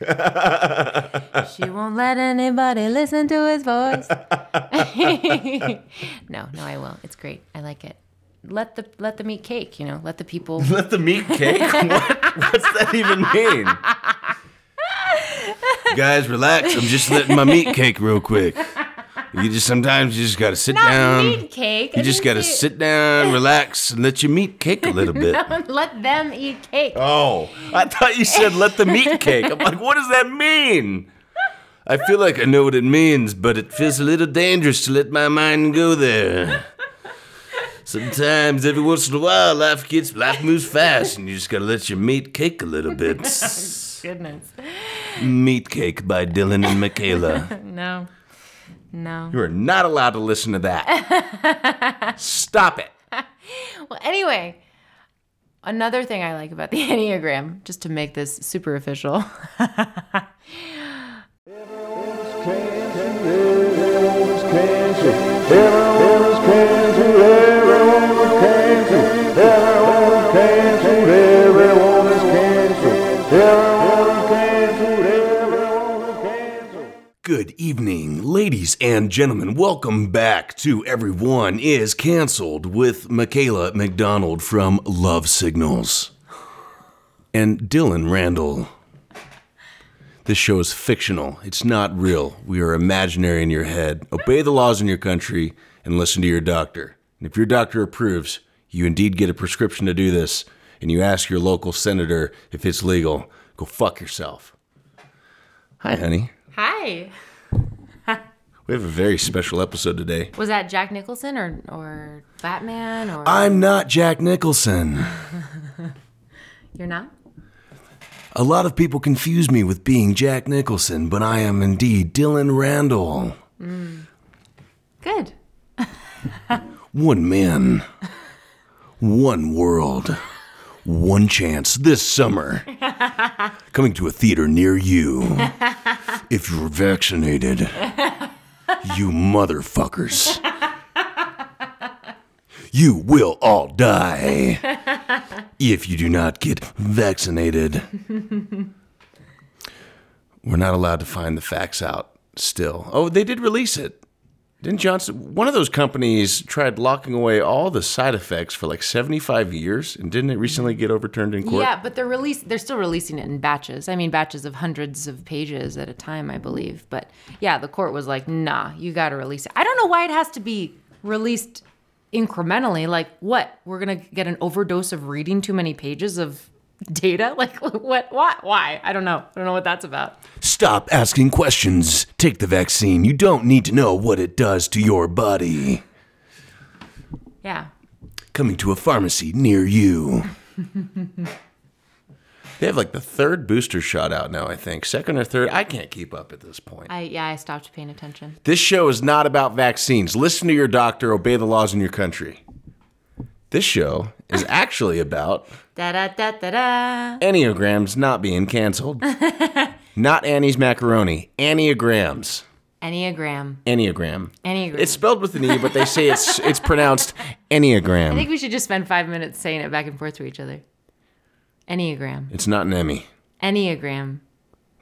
she won't let anybody listen to his voice. no, no, I will. It's great. I like it. Let the let the meat cake. You know, let the people. Let the meat cake? what? What's that even mean? Guys, relax. I'm just letting my meat cake real quick. You just sometimes you just gotta sit Not down. meat cake. You just gotta sit down, relax, and let your meat cake a little bit. let them eat cake. Oh, I thought you said let the meat cake. I'm like, what does that mean? I feel like I know what it means, but it feels a little dangerous to let my mind go there. Sometimes, every once in a while, life gets life moves fast, and you just gotta let your meat cake a little bit. Goodness. meat cake by Dylan and Michaela. No. No. You are not allowed to listen to that. Stop it. Well, anyway, another thing I like about the Enneagram, just to make this super official. Good evening, ladies and gentlemen. Welcome back to Everyone is Cancelled with Michaela McDonald from Love Signals and Dylan Randall. This show is fictional. It's not real. We are imaginary in your head. Obey the laws in your country and listen to your doctor. And if your doctor approves, you indeed get a prescription to do this, and you ask your local senator if it's legal, go fuck yourself. Hi, honey. Hi. We have a very special episode today. Was that Jack Nicholson or or Batman or I'm not Jack Nicholson. you're not? A lot of people confuse me with being Jack Nicholson, but I am indeed Dylan Randall. Mm. Good. One man, one world, one chance this summer. Coming to a theater near you. If you're vaccinated, you motherfuckers. You will all die if you do not get vaccinated. We're not allowed to find the facts out still. Oh, they did release it. Didn't Johnson? One of those companies tried locking away all the side effects for like 75 years, and didn't it recently get overturned in court? Yeah, but they're release they're still releasing it in batches. I mean batches of hundreds of pages at a time, I believe. But yeah, the court was like, "Nah, you got to release it." I don't know why it has to be released incrementally. Like, what? We're going to get an overdose of reading too many pages of data? Like what what why? I don't know. I don't know what that's about. Stop asking questions. Take the vaccine. You don't need to know what it does to your body. Yeah. Coming to a pharmacy near you. they have like the third booster shot out now, I think. Second or third. I can't keep up at this point. I yeah, I stopped paying attention. This show is not about vaccines. Listen to your doctor, obey the laws in your country. This show is actually about Da da da da da. Enneagrams not being canceled. not Annie's macaroni. Enneagrams. Enneagram. Enneagram. Enneagram. It's spelled with an E, but they say it's it's pronounced Enneagram. I think we should just spend five minutes saying it back and forth to each other. Enneagram. It's not an Emmy. Enneagram.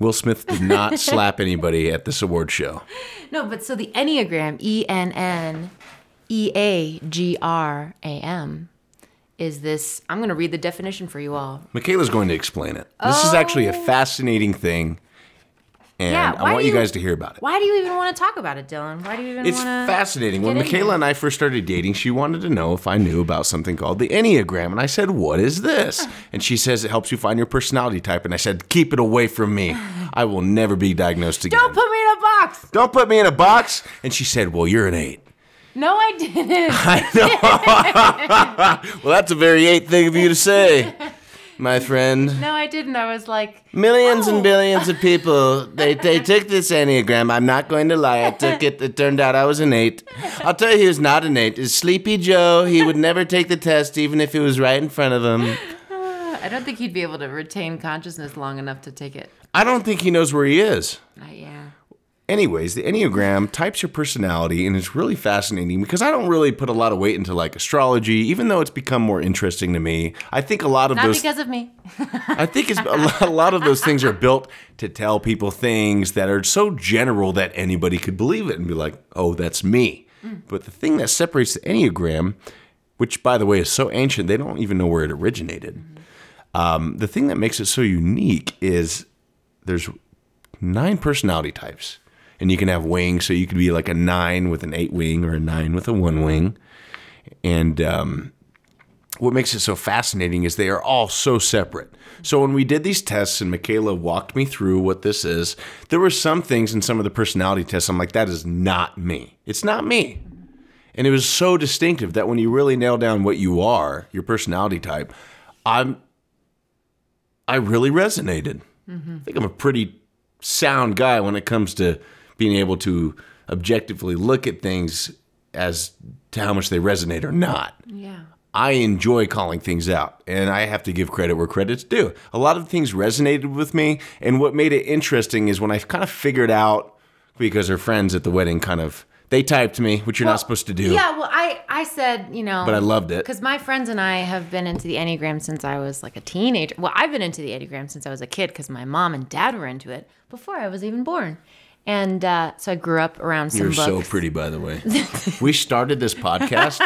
Will Smith did not slap anybody at this award show. No, but so the Enneagram, E N N E A G R A M, is this. I'm going to read the definition for you all. Michaela's going to explain it. This is actually a oh. fascinating thing, and Yeah, I want you you- guys to hear about it. Why do you even want to talk about it, Dylan? Why do you even It's fascinating. When Michaela and I first started dating, she wanted to know if I knew about something called the Enneagram. And I said, What is this? And she says it helps you find your personality type. And I said, Keep it away from me. I will never be diagnosed again. Don't put me in a box. Don't put me in a box. And she said, Well, you're an eight. No, I didn't. I know. well, that's a very eight thing of you to say, my friend. no, I didn't. I was like, Millions Oh. and billions of people, they, they took this Enneagram. I'm not going to lie. I took it. It turned out I was an eight. I'll tell you who's not an eight is Sleepy Joe. He would never take the test, even if it was right in front of him. I don't think he'd be able to retain consciousness long enough to take it. I don't think he knows where he is. Uh, yeah. Anyways, the Enneagram types your personality, and it's really fascinating because I don't really put a lot of weight into like astrology, even though it's become more interesting to me. I think a lot of Not those. because of me. I think it's a lot, of those things are built to tell people things that are so general that anybody could believe it and be like, "Oh, that's me." But the thing that separates the Enneagram, which by the way is so ancient, they don't even know where it originated. Um, the thing that makes it so unique is there's nine personality types, and you can have wings. So you could be like a nine with an eight wing or a nine with a one wing, and um, what makes it so fascinating is they are all so separate. So when we did these tests and Michaela walked me through what this is, there were some things in some of the personality tests I'm like, that is not me. It's not me. And it was so distinctive that when you really nail down what you are, your personality type, I'm I really resonated. I think I'm a pretty sound guy when it comes to being able to objectively look at things as to how much they resonate or not. Yeah. I enjoy calling things out, and I have to give credit where credit's due. A lot of things resonated with me, and what made it interesting is when I kind of figured out because her friends at the wedding kind of they typed me, which you're not supposed to do. Yeah, well, I I said, you know, But I loved it. because my friends and I have been into the Enneagram since I was like a teenager. Well, I've been into the Enneagram since I was a kid because my mom and dad were into it before I was even born, and uh, so I grew up around some You're so pretty, by the way. we started this podcast,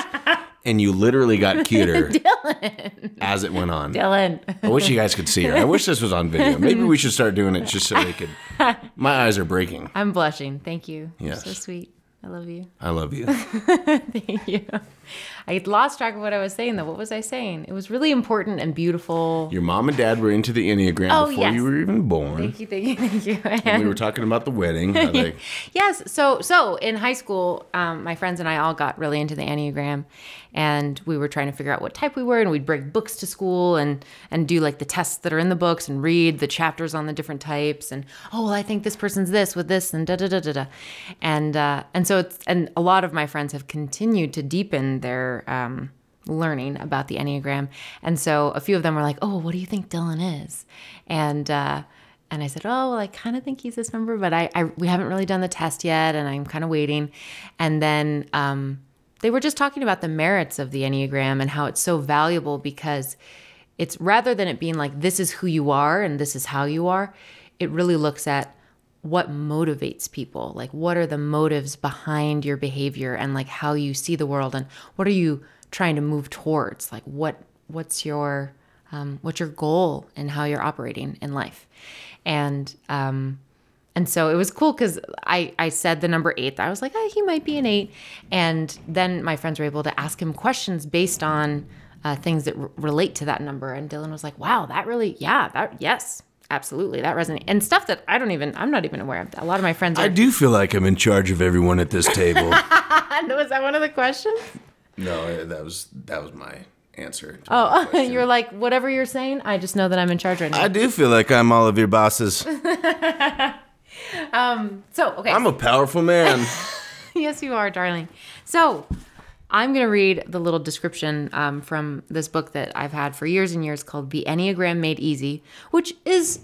and you literally got cuter Dylan. as it went on. Dylan. I wish you guys could see her. I wish this was on video. Maybe we should start doing it just so they could. My eyes are breaking. I'm blushing. Thank you. You're Yes. so sweet. I love you. I love you. Thank you. I lost track of what I was saying though. What was I saying? It was really important and beautiful. Your mom and dad were into the Enneagram Oh, before yes. you were even born. Thank you, thank you, thank you. We And- were talking about the wedding. they- yes, so so in high school, um, my friends and I all got really into the Enneagram, and we were trying to figure out what type we were, and we'd bring books to school and and do like the tests that are in the books and read the chapters on the different types, and oh, well, I think this person's this with this, and da da da da da, and uh, and so it's and a lot of my friends have continued to deepen their um, learning about the Enneagram, and so a few of them were like, oh, what do you think Dylan is, and. Uh, and I said, "Oh, well, I kind of think he's this number, but I, I we haven't really done the test yet, and I'm kind of waiting." And then um, they were just talking about the merits of the Enneagram and how it's so valuable because it's rather than it being like this is who you are and this is how you are, it really looks at what motivates people, like what are the motives behind your behavior and like how you see the world and what are you trying to move towards, like what what's your um, what's your goal and how you're operating in life and um and so it was cool because I, I said the number eight. I was like, oh, he might be an eight. And then my friends were able to ask him questions based on uh, things that r- relate to that number. And Dylan was like, wow, that really, yeah, that, yes, absolutely. That resonates. And stuff that I don't even, I'm not even aware of. A lot of my friends are. I do feel like I'm in charge of everyone at this table. was that one of the questions? no, that was that was my answer. Oh, you're like, whatever you're saying, I just know that I'm in charge right now. I do feel like I'm all of your bosses. um so, okay. I'm a powerful man. yes, you are, darling. So, I'm going to read the little description um, from this book that I've had for years and years called The Enneagram Made Easy, which is,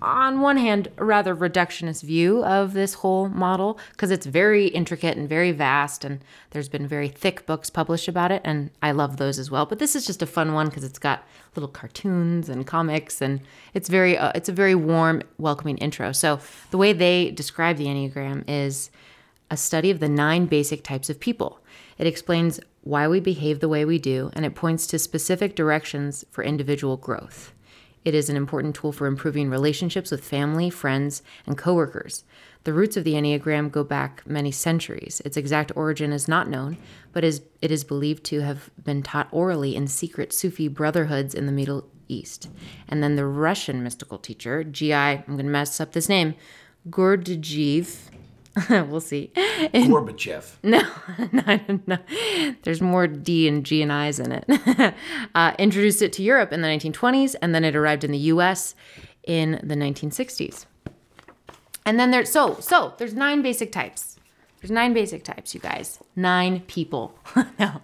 on one hand, a rather reductionist view of this whole model because it's very intricate and very vast, and there's been very thick books published about it, and I love those as well. But this is just a fun one because it's got little cartoons and comics, and it's very, uh, it's a very warm, welcoming intro. So, the way they describe the Enneagram is a study of the nine basic types of people. It explains why we behave the way we do, and it points to specific directions for individual growth. It is an important tool for improving relationships with family, friends, and coworkers. The roots of the Enneagram go back many centuries. Its exact origin is not known, but is, it is believed to have been taught orally in secret Sufi brotherhoods in the Middle East. And then the Russian mystical teacher, G.I., I'm going to mess up this name, Gurdjieff, we'll see. Gorbachev. No, no, no. There's more D and G and I's in it. uh, introduced it to Europe in the 1920s, and then it arrived in the U.S. in the 1960s. And then there's so so there's nine basic types. There's nine basic types, you guys. Nine people. no,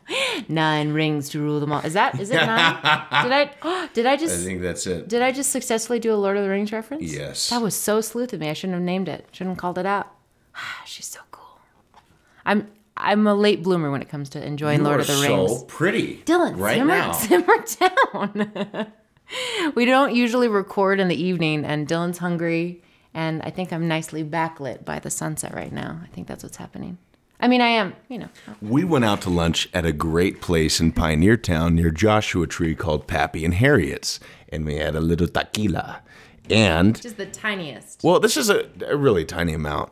nine rings to rule them all. Is that is it nine? did I did I I just think that's it. did I just successfully do a Lord of the Rings reference? Yes. That was so sleuth of me. I shouldn't have named it. Shouldn't have called it out. I'm I'm a late bloomer when it comes to enjoying You Lord of the Rings. so pretty. Dylan, right simmer, now. simmer down. we don't usually record in the evening, and Dylan's hungry, and I think I'm nicely backlit by the sunset right now. I think that's what's happening. I mean, I am, you know. We went out to lunch at a great place in Pioneertown near Joshua Tree called Pappy and Harriet's, and we had a little tequila. And Just the tiniest. well, this is a, a really tiny amount,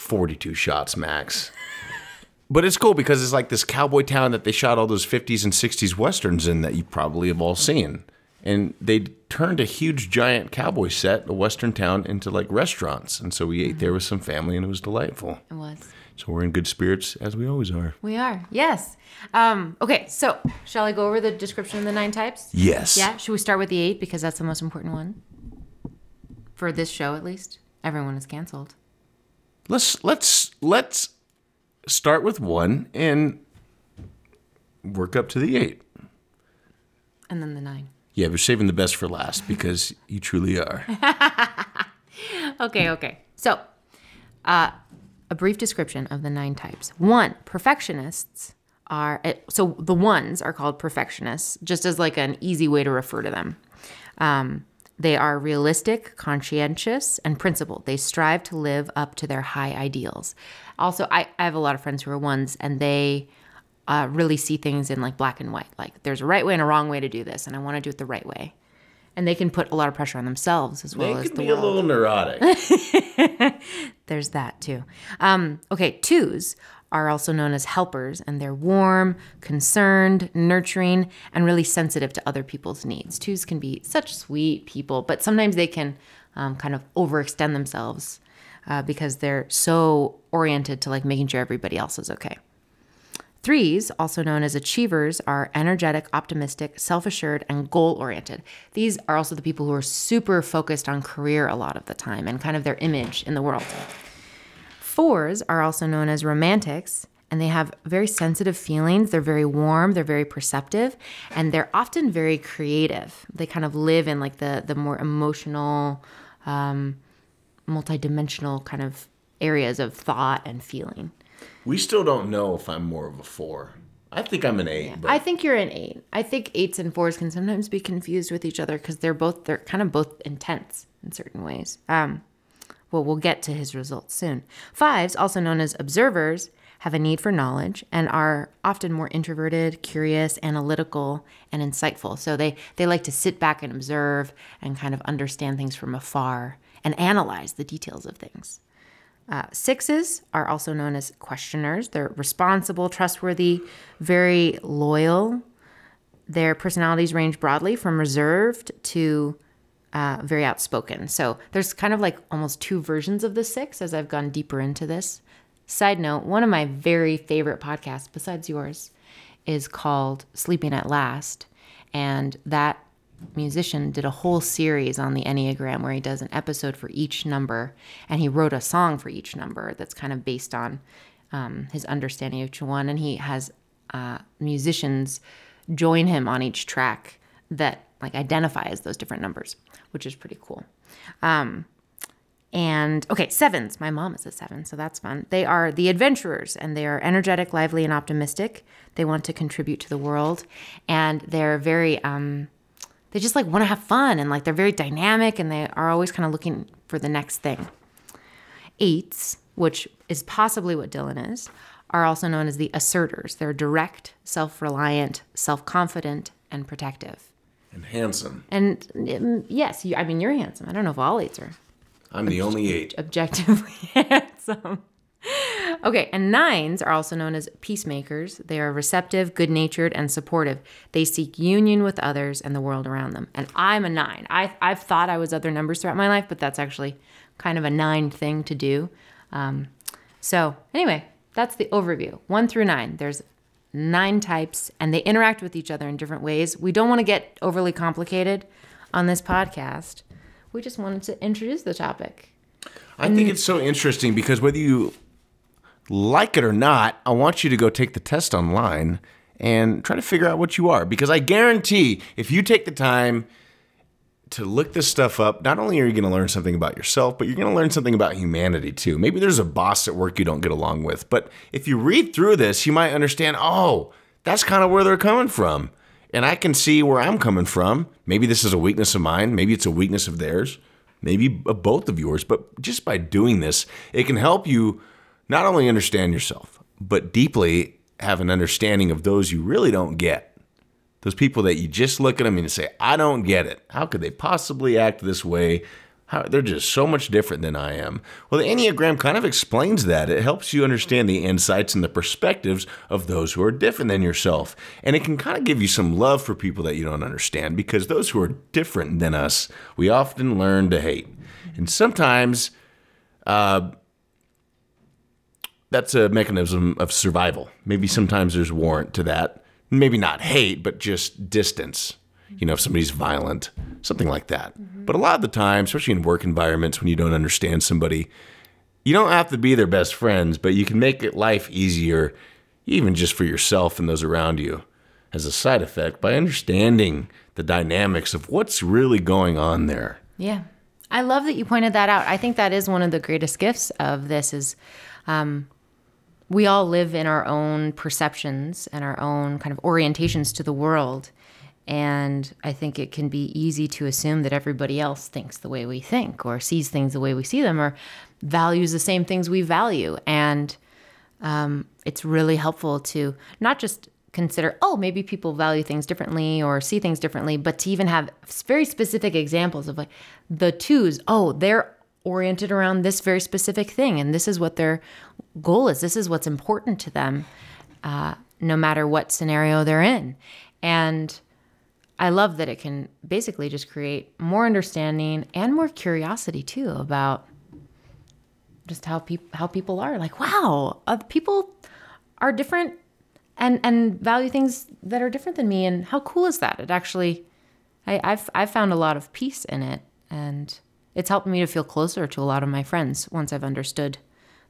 forty-two shots max. But it's cool because it's like this cowboy town that they shot all those 50s and 60s westerns in that you probably have all seen. And they turned a huge giant cowboy set, a western town, into like restaurants. And so we ate there with some family and it was delightful. It was. So we're in good spirits as we always are. We are. Yes. Um, okay, so shall I go over the description of the nine types? Yes. Yeah. Should we start with the eight because that's the most important one? For this show, at least. Everyone is canceled. Let's let's let's start with one and work up to the eight. And then the nine. Yeah, we're saving the best for last because you truly are. Okay, okay. So, uh, a brief description of the nine types. One, perfectionists are, eh, so the ones are called perfectionists, just as like an easy way to refer to them. Um, they are realistic, conscientious, and principled. They strive to live up to their high ideals. Also, I, I have a lot of friends who are ones, and they uh, really see things in like black and white. Like there's a right way and a wrong way to do this, and I want to do it the right way. And they can put a lot of pressure on themselves as well They as the be a little neurotic. There's that too. Um, okay, twos are also known as helpers, and they're warm, concerned, nurturing, and really sensitive to other people's needs. Twos can be such sweet people, but sometimes they can um, kind of overextend themselves uh, because they're so oriented to like making sure everybody else is okay. Threes, also known as achievers, are energetic, optimistic, self assured, and goal oriented. These are also the people who are super focused on career a lot of the time and kind of their image in the world. Fours are also known as romantics, and they have very sensitive feelings. They're very warm, they're very perceptive, and they're often very creative. They kind of live in like the, the more emotional, um, multidimensional kind of areas of thought and feeling. we still don't know if I'm more of a four. I think I'm an eight. But I think you're an eight. I think eights and fours can sometimes be confused with each other because they're both they're kind of both intense in certain ways. Um, well, we'll get to his results soon. Fives, also known as observers, have a need for knowledge and are often more introverted, curious, analytical, and insightful. So they they like to sit back and observe and kind of understand things from afar and analyze the details of things. Uh, sixes are also known as questioners. They're responsible, trustworthy, very loyal. Their personalities range broadly from reserved to uh, very outspoken. So there's kind of like almost two versions of the six as I've gone deeper into this. Side note one of my very favorite podcasts, besides yours, is called Sleeping at Last. And that musician did a whole series on the Enneagram where he does an episode for each number and he wrote a song for each number that's kind of based on um, his understanding of each one. And he has uh, musicians join him on each track that like identify as those different numbers, which is pretty cool. Um, and okay, sevens. My mom is a seven, so that's fun. They are the adventurers and they are energetic, lively, and optimistic. They want to contribute to the world and they're very, um, they just like want to have fun and like they're very dynamic and they are always kind of looking for the next thing. Eights, which is possibly what Dylan is, are also known as the asserters. They're direct, self reliant, self confident, and protective. And handsome. And um, yes, you, I mean, you're handsome. I don't know if all eights are I'm the only eight. objectively handsome. Okay, and nines are also known as peacemakers. They are receptive, good natured, and supportive. They seek union with others and the world around them. And I'm a nine. I, I've thought I was other numbers throughout my life, but that's actually kind of a nine thing to do. Um, so, anyway, that's the overview one through nine. There's nine types, and they interact with each other in different ways. We don't want to get overly complicated on this podcast. We just wanted to introduce the topic. I think it's so interesting because whether you like it or not, I want you to go take the test online and try to figure out what you are. Because I guarantee if you take the time to look this stuff up, not only are you going to learn something about yourself, but you're going to learn something about humanity too. Maybe there's a boss at work you don't get along with, but if you read through this, you might understand, oh, that's kind of where they're coming from. And I can see where I'm coming from. Maybe this is a weakness of mine, maybe it's a weakness of theirs, maybe both of yours, but just by doing this, it can help you not only understand yourself, but deeply have an understanding of those you really don't get those people that you just look at them and say, I don't get it. How could they possibly act this way? How, they're just so much different than I am. Well, the Enneagram kind of explains that. It helps you understand the insights and the perspectives of those who are different than yourself. And it can kind of give you some love for people that you don't understand because those who are different than us, we often learn to hate. And sometimes uh, that's a mechanism of survival. Maybe sometimes there's warrant to that maybe not hate, but just distance. You know, if somebody's violent, something like that. Mm-hmm. But a lot of the time, especially in work environments when you don't understand somebody, you don't have to be their best friends, but you can make it life easier, even just for yourself and those around you, as a side effect by understanding the dynamics of what's really going on there. Yeah. I love that you pointed that out. I think that is one of the greatest gifts of this is um, we all live in our own perceptions and our own kind of orientations to the world. And I think it can be easy to assume that everybody else thinks the way we think or sees things the way we see them or values the same things we value. And um, it's really helpful to not just consider, oh, maybe people value things differently or see things differently, but to even have very specific examples of like the twos, oh, they're oriented around this very specific thing and this is what their goal is. This is what's important to them uh, no matter what scenario they're in. And i love that it can basically just create more understanding and more curiosity too about just how people how people are. Like wow uh, people are different and and value things that are different than me and how cool is that? It actually I, I've I've found a lot of peace in it and it's helped me to feel closer to a lot of my friends once I've understood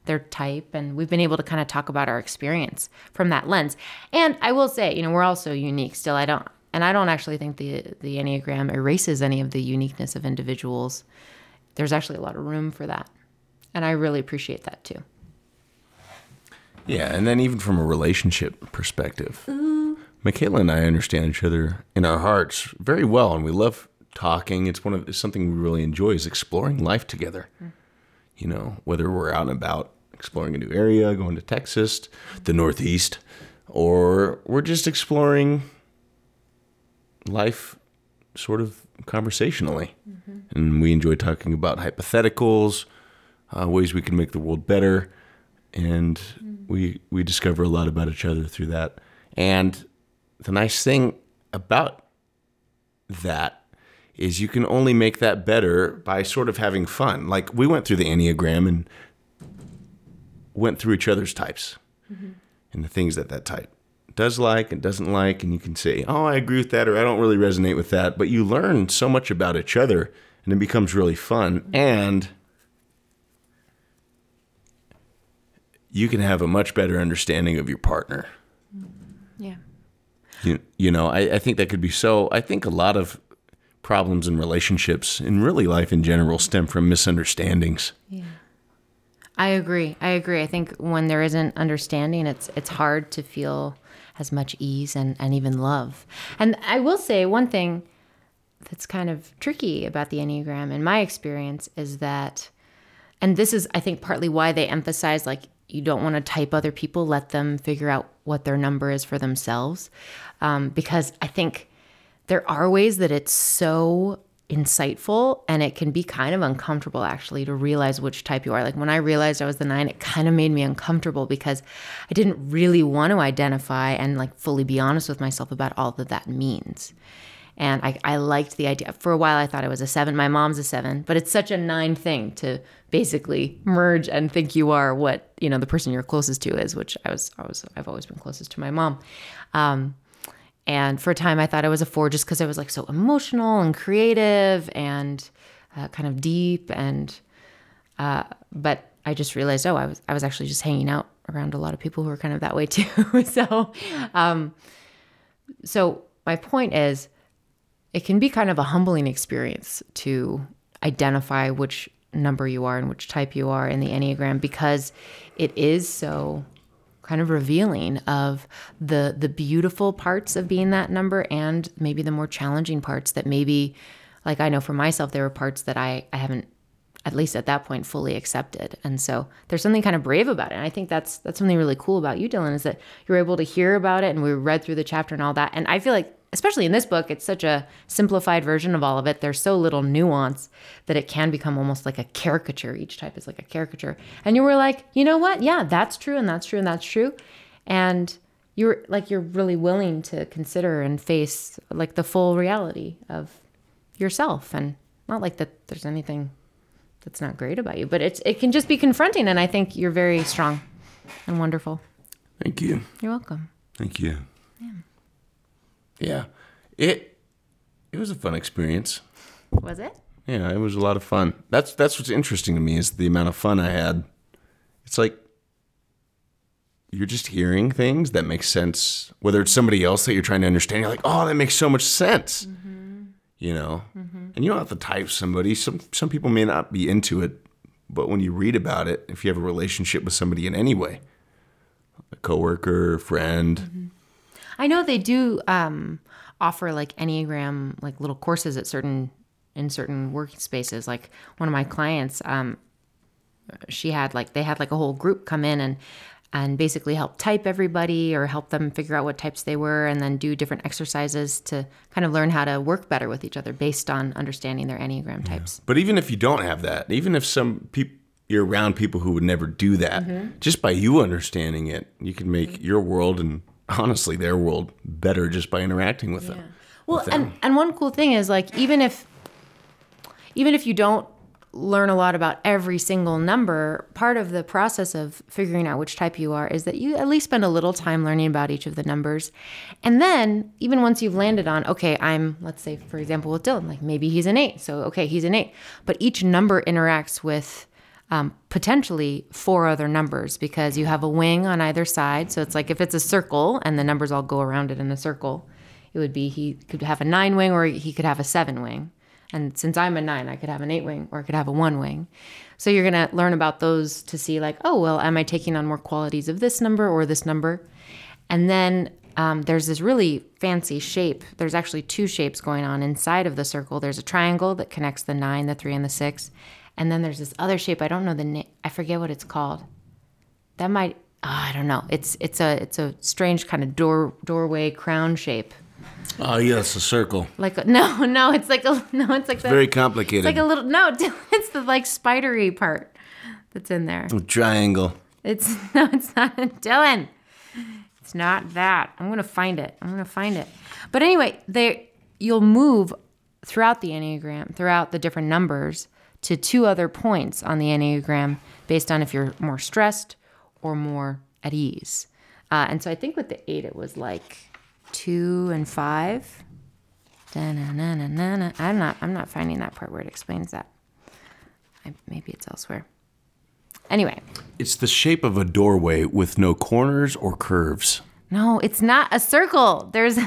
their type and we've been able to kind of talk about our experience from that lens. And I will say, you know, we're all so unique still. I don't and I don't actually think the the Enneagram erases any of the uniqueness of individuals. There's actually a lot of room for that. And I really appreciate that too. Yeah, and then even from a relationship perspective, Ooh. Michaela and I understand each other in our hearts very well, and we love talking. It's one of it's something we really enjoy is exploring life together. Mm. You know, whether we're out and about exploring a new area, going to Texas, the Northeast, or we're just exploring life sort of conversationally. Mm-hmm. And we enjoy talking about hypotheticals, uh, ways we can make the world better, and mm. we we discover a lot about each other through that. And the nice thing about that is you can only make that better by sort of having fun. Like we went through the Enneagram and went through each other's types mm-hmm. and the things that that type does like and doesn't like. And you can say, oh, I agree with that, or I don't really resonate with that. But you learn so much about each other and it becomes really fun. And you can have a much better understanding of your partner. Mm-hmm. Yeah. You, you know, I, I think that could be so. I think a lot of problems in relationships and really life in general stem from misunderstandings. Yeah. I agree. I agree. I think when there isn't understanding, it's it's hard to feel as much ease and, and even love. And I will say one thing that's kind of tricky about the Enneagram in my experience is that and this is I think partly why they emphasize like you don't want to type other people, let them figure out what their number is for themselves. Um, because I think there are ways that it's so insightful and it can be kind of uncomfortable actually to realize which type you are. Like when I realized I was the nine, it kind of made me uncomfortable because I didn't really want to identify and like fully be honest with myself about all that that means. And I, I liked the idea. For a while, I thought I was a seven. My mom's a seven, but it's such a nine thing to basically merge and think you are what you know the person you're closest to is. Which I was, I was, I've always been closest to my mom. Um, and for a time, I thought I was a four just because I was like so emotional and creative and uh, kind of deep. And uh, but I just realized, oh, I was I was actually just hanging out around a lot of people who are kind of that way too. so, um, so my point is, it can be kind of a humbling experience to identify which number you are and which type you are in the Enneagram because it is so kind of revealing of the the beautiful parts of being that number and maybe the more challenging parts that maybe like I know for myself there were parts that I I haven't at least at that point fully accepted. And so there's something kind of brave about it. And i think that's that's something really cool about you dylan is that you're able to hear about it and we read through the chapter and all that. And i feel like especially in this book it's such a simplified version of all of it there's so little nuance that it can become almost like a caricature each type is like a caricature and you were like you know what yeah that's true and that's true and that's true and you're like you're really willing to consider and face like the full reality of yourself and not like that there's anything that's not great about you, but it's it can just be confronting and I think you're very strong and wonderful. Thank you. You're welcome. Thank you. Yeah. Yeah. It it was a fun experience. Was it? Yeah, it was a lot of fun. That's that's what's interesting to me is the amount of fun I had. It's like you're just hearing things that make sense. Whether it's somebody else that you're trying to understand, you're like, oh, that makes so much sense. Mm-hmm. You know, mm-hmm. and you don't have to type somebody. Some some people may not be into it, but when you read about it, if you have a relationship with somebody in any way, a coworker, friend, mm-hmm. I know they do um, offer like Enneagram like little courses at certain in certain workspaces. Like one of my clients, um, she had like they had like a whole group come in and and basically help type everybody or help them figure out what types they were and then do different exercises to kind of learn how to work better with each other based on understanding their enneagram types. But even if you don't have that, even if some people you're around people who would never do that, mm-hmm. just by you understanding it, you can make your world and honestly their world better just by interacting with yeah. them. Well, with them. and and one cool thing is like even if even if you don't learn a lot about every single number, part of the process of figuring out which type you are is that you at least spend a little time learning about each of the numbers. And then, even once you've landed on, okay, I'm, let's say, for example, with Dylan, like maybe he's an eight. So, okay, he's an eight. But each number interacts with um, potentially four other numbers because you have a wing on either side. So, it's like if it's a circle and the numbers all go around it in a circle, it would be he could have a nine wing or he could have a seven wing. And since I'm a nine, I could have an eight wing or I could have a one wing. So you're going to learn about those to see, like, oh, well, am I taking on more qualities of this number or this number? And then um, there's this really fancy shape. There's actually two shapes going on inside of the circle. There's a triangle that connects the nine, the three, and the six. And then there's this other shape. I don't know the name. I forget what it's called. That might. Oh, I don't know. It's it's a it's a strange kind of door doorway crown shape. Oh yes, a circle. Like a, no, no, it's like a no, it's like it's the, very complicated. It's like a little no, it's the like spidery part that's in there. A triangle. It's no, it's not Dylan. It's not that. I'm gonna find it. I'm gonna find it. But anyway, they you'll move throughout the enneagram, throughout the different numbers, to two other points on the enneagram based on if you're more stressed or more at ease. Uh, and so I think with the eight, it was like two and five. I'm not. I'm not finding that part where it explains that. I, maybe it's elsewhere. Anyway, it's the shape of a doorway with no corners or curves. No, it's not a circle. There's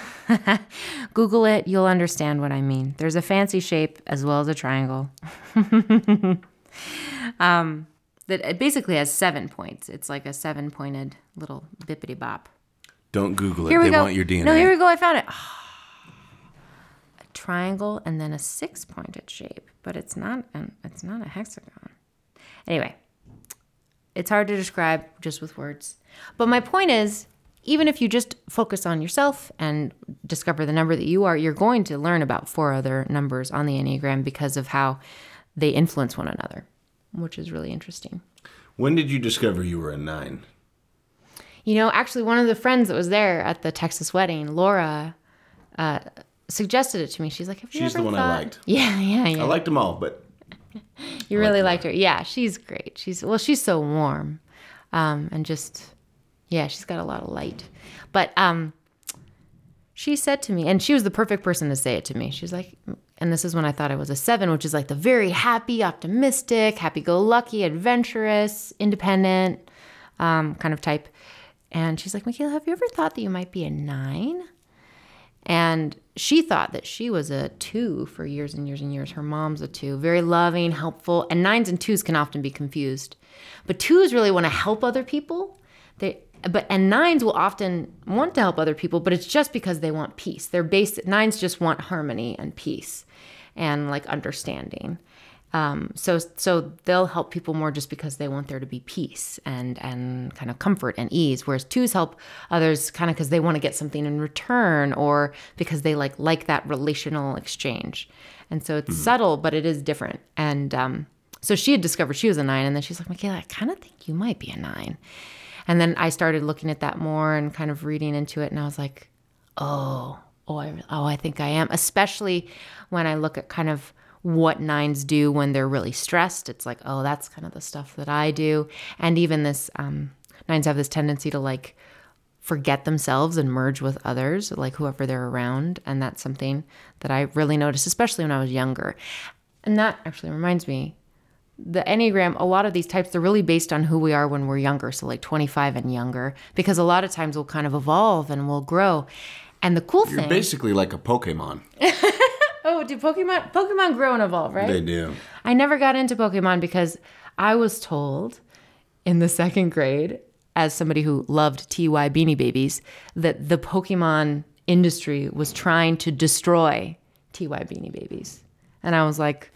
Google it, you'll understand what I mean. There's a fancy shape as well as a triangle. um, that it basically has seven points. It's like a seven pointed little bippity bop. Don't Google it. Here we they go. want your DNA. No, here we go. I found it. a triangle and then a six-pointed shape, but it's not an it's not a hexagon. Anyway, it's hard to describe just with words. But my point is, even if you just focus on yourself and discover the number that you are, you're going to learn about four other numbers on the Enneagram because of how they influence one another, which is really interesting. When did you discover you were a nine? You know, actually, one of the friends that was there at the Texas wedding, Laura, uh, suggested it to me. She's like, Have you She's ever the one thought... I liked. Yeah, yeah, yeah. I liked them all, but. you really liked her. Yeah, she's great. She's, well, she's so warm um, and just, yeah, she's got a lot of light. But um, she said to me, and she was the perfect person to say it to me. She's like, and this is when I thought I was a seven, which is like the very happy, optimistic, happy go lucky, adventurous, independent um, kind of type. And she's like, Michaela, have you ever thought that you might be a nine? And she thought that she was a two for years and years and years. Her mom's a two, very loving, helpful. And nines and twos can often be confused. But twos really want to help other people. They but and nines will often want to help other people, but it's just because they want peace. They're based nines just want harmony and peace and like understanding. Um, so so they'll help people more just because they want there to be peace and and kind of comfort and ease. Whereas twos help others kind of because they want to get something in return or because they like like that relational exchange. And so it's subtle, but it is different. And um, so she had discovered she was a nine, and then she's like, Michaela, I kind of think you might be a nine. And then I started looking at that more and kind of reading into it, and I was like, oh, oh, I, oh, I think I am. Especially when I look at kind of what nines do when they're really stressed. It's like, oh, that's kind of the stuff that I do. And even this, um, nines have this tendency to like forget themselves and merge with others, like whoever they're around. And that's something that I really noticed, especially when I was younger. And that actually reminds me the Enneagram, a lot of these types, they're really based on who we are when we're younger. So, like 25 and younger, because a lot of times we'll kind of evolve and we'll grow. And the cool thing You're thing. basically like a Pokemon. oh, do Pokemon Pokemon grow and evolve, right? They do. I never got into Pokemon because I was told in the second grade, as somebody who loved TY Beanie Babies, that the Pokemon industry was trying to destroy TY Beanie Babies. And I was like,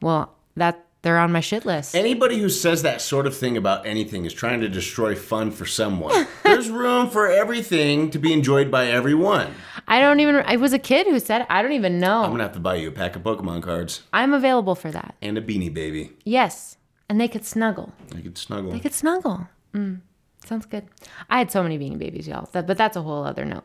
well, that they're on my shit list. Anybody who says that sort of thing about anything is trying to destroy fun for someone. There's room for everything to be enjoyed by everyone. I don't even, I was a kid who said. I don't even know. I'm gonna have to buy you a pack of Pokemon cards I'm available for that. and a beanie baby. Yes. And they could snuggle. I could snuggle. They could snuggle. Mm, sounds good. I had so many beanie babies, y'all. That, but that's a whole other note.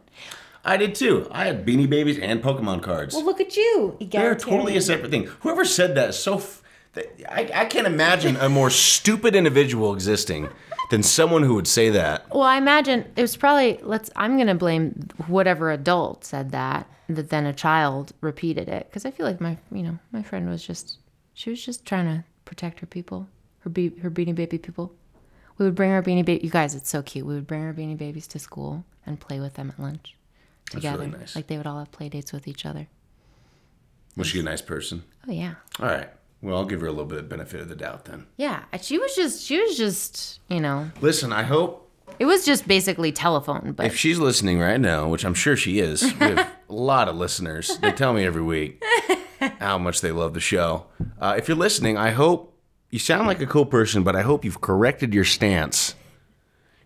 I did too. I had beanie babies and Pokemon cards. Well, look at you. They're totally a separate thing. Whoever said that is so. F- I, I can't imagine a more stupid individual existing than someone who would say that. Well, I imagine it was probably let's. I'm gonna blame whatever adult said that. That then a child repeated it because I feel like my, you know, my friend was just she was just trying to protect her people, her be her beanie baby people. We would bring our beanie baby. You guys, it's so cute. We would bring our beanie babies to school and play with them at lunch together. really nice. Like they would all have play dates with each other. Was she a nice person? Oh yeah. All right. Well, I'll give her a little bit of benefit of the doubt then. Yeah, she was just she was just you know Listen, I hope it was just basically telephone, but if she's listening right now, which I'm sure she is, we have a lot of listeners. They tell me every week how much they love the show. Uh, if you're listening, I hope you sound like a cool person, but I hope you've corrected your stance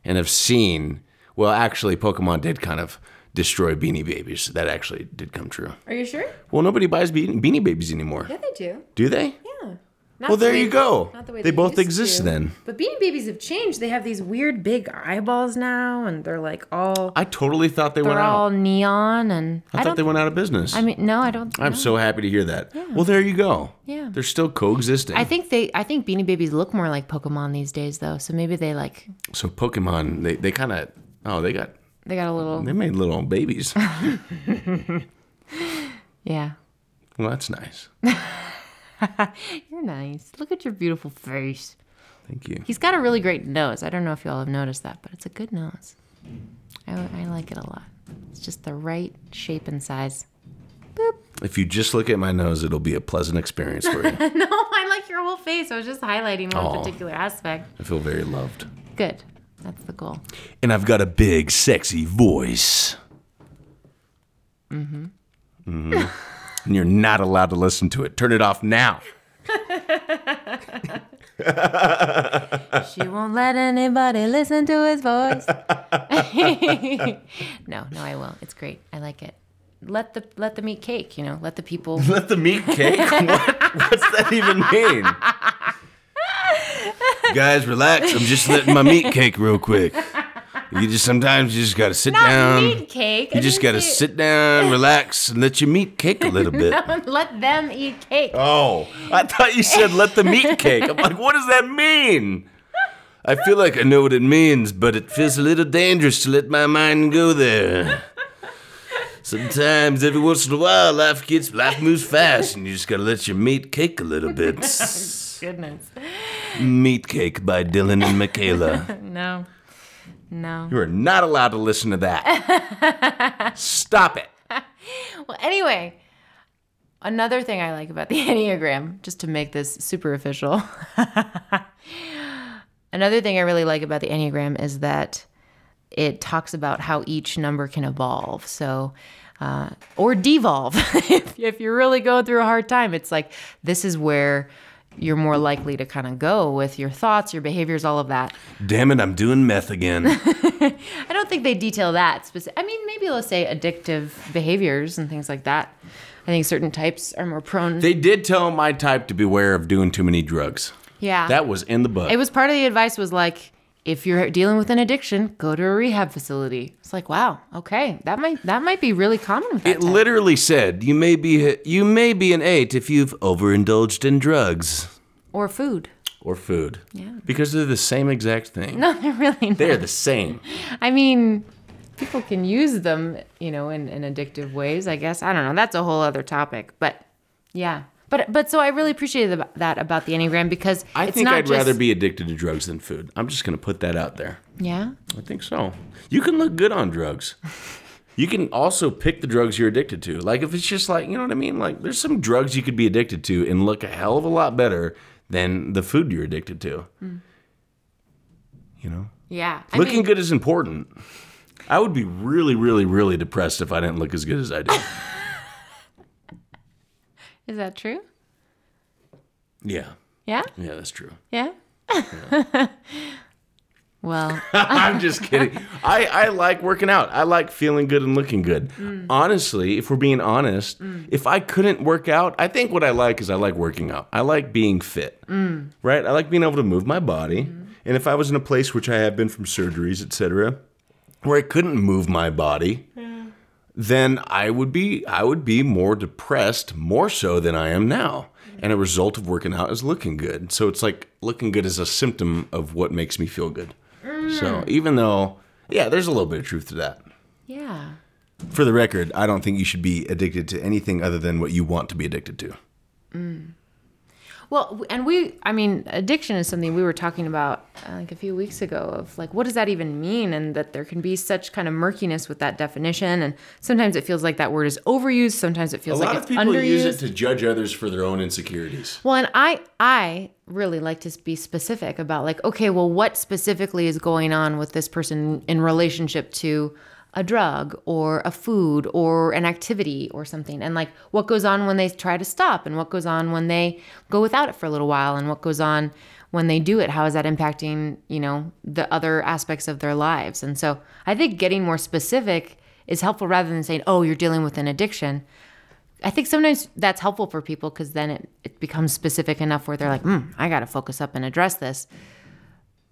and have seen. Well, actually, Pokemon did kind of destroy Beanie Babies. That actually did come true. are you sure? Well, nobody buys Beanie, Beanie Babies anymore. Yeah, they do. Do they? Yeah. Not Well, the there way- you go. not the way They both exist to. then. But Beanie Babies have changed. They have these weird big eyeballs now, and they're like all I totally thought they went out. all neon. And I, I, thought they went out of business. I mean, no, I don't. I'm no. so happy to hear that. Yeah. Well, there you go. Yeah. They're still coexisting. I think they. I think Beanie Babies look more like Pokemon these days, though. So maybe they like so Pokemon, they, they kind of, oh, they got, they got a little. they made little babies. Yeah. well, that's nice. You're nice. Look at your beautiful face. Thank you. He's got a really great nose. I don't know if y'all have noticed that, but it's a good nose. I, I like it a lot. It's just the right shape and size. Boop. If you just look at my nose, it'll be a pleasant experience for you. No, I like your whole face. I was just highlighting one Aw. particular aspect. I feel very loved. Good. That's the goal. And I've got a big, sexy voice. Mm-hmm. Mm-hmm. and you're not allowed to listen to it. Turn it off now. She won't let anybody listen to his voice. no, no, I will. It's great. I like it. Let the let them eat cake. You know, let the people. Let the meat cake? what? What's that even mean? Guys, relax. I'm just letting my meat cake real quick. You just sometimes you just gotta sit Not down. meat cake. I You just gotta say- sit down, relax, and let your meat cake a little bit. let them eat cake. Oh, I thought you said let the meat cake. I'm like, what does that mean? I feel like I know what it means, but it feels a little dangerous to let my mind go there. Sometimes, every once in a while, life gets life moves fast, and you just gotta let your meat cake a little bit. Goodness. meat cake by Dylan and Michaela. No. No. You are not allowed to listen to that. Stop it. well, anyway, another thing I like about the Enneagram, just to make this super official, another thing I really like about the Enneagram is that it talks about how each number can evolve. So, uh, or devolve. if, if you're really going through a hard time, it's like this is where you're more likely to kind of go with your thoughts, your behaviors, all of that. Damn it, I'm doing meth again. I don't think they detail that specific. I mean, maybe they'll say addictive behaviors and things like that. I think certain types are more prone. they did tell my type to beware of doing too many drugs. yeah, That was in the book. it was part of the advice was like, if you're dealing with an addiction, go to a rehab facility. It's like, wow, okay, that might that might be really common with that. It type. literally said you may be you may be an eight if you've overindulged in drugs or food. or food. Yeah. Because they're the same exact thing. No, they're really not. They're the same. I mean, people can use them, you know, in, in addictive ways, I guess. I don't know. That's a whole other topic. But yeah. But but so I really appreciated abo- that about the Enneagram because I it's think not I'd just, rather be addicted to drugs than food. I'm just going to put that out there. Yeah. I think so. You can look good on drugs. You can also pick the drugs you're addicted to. Like if it's just like, you know what I mean? Like there's some drugs you could be addicted to and look a hell of a lot better than the food you're addicted to. Hmm. You know? Yeah. I Looking mean, good is important. I would be really, really, really depressed if I didn't look as good as I do. is that true? yeah. Yeah. Yeah, that's true. Yeah. well, I'm just kidding. I, I like working out. I like feeling good and looking good. Mm. Honestly, if we're being honest, mm. if I couldn't work out, I think what I like is I like working out. I like being fit, mm. right? I like being able to move my body. Mm-hmm. And if I was in a place, which I have been from surgeries, etc., where I couldn't move my body, then I would be I would be more depressed, more so than I am now. And a result of working out is looking good. So it's like looking good is a symptom of what makes me feel good. So mm. even though, yeah, there's a little bit of truth to that. yeah. For the record, I don't think you should be addicted to anything other than what you want to be addicted to. Mm. Well, and we, I mean, addiction is something we were talking about uh, like a few weeks ago of like, what does that even mean? And that there can be such kind of murkiness with that definition. And sometimes it feels like that word is overused. Sometimes it feels like it's underused. to judge others for their own insecurities. Well, and I I really like to be specific about like, okay, well, what specifically is going on with this person in relationship to a drug or a food or an activity or something, and like what goes on when they try to stop, and what goes on when they go without it for a little while, and what goes on when they do it. How is that impacting you know the other aspects of their lives? And so I think getting more specific is helpful rather than saying, oh, you're dealing with an addiction. I think sometimes that's helpful for people because then it, it becomes specific enough where they're like, mm, I got to focus up and address this.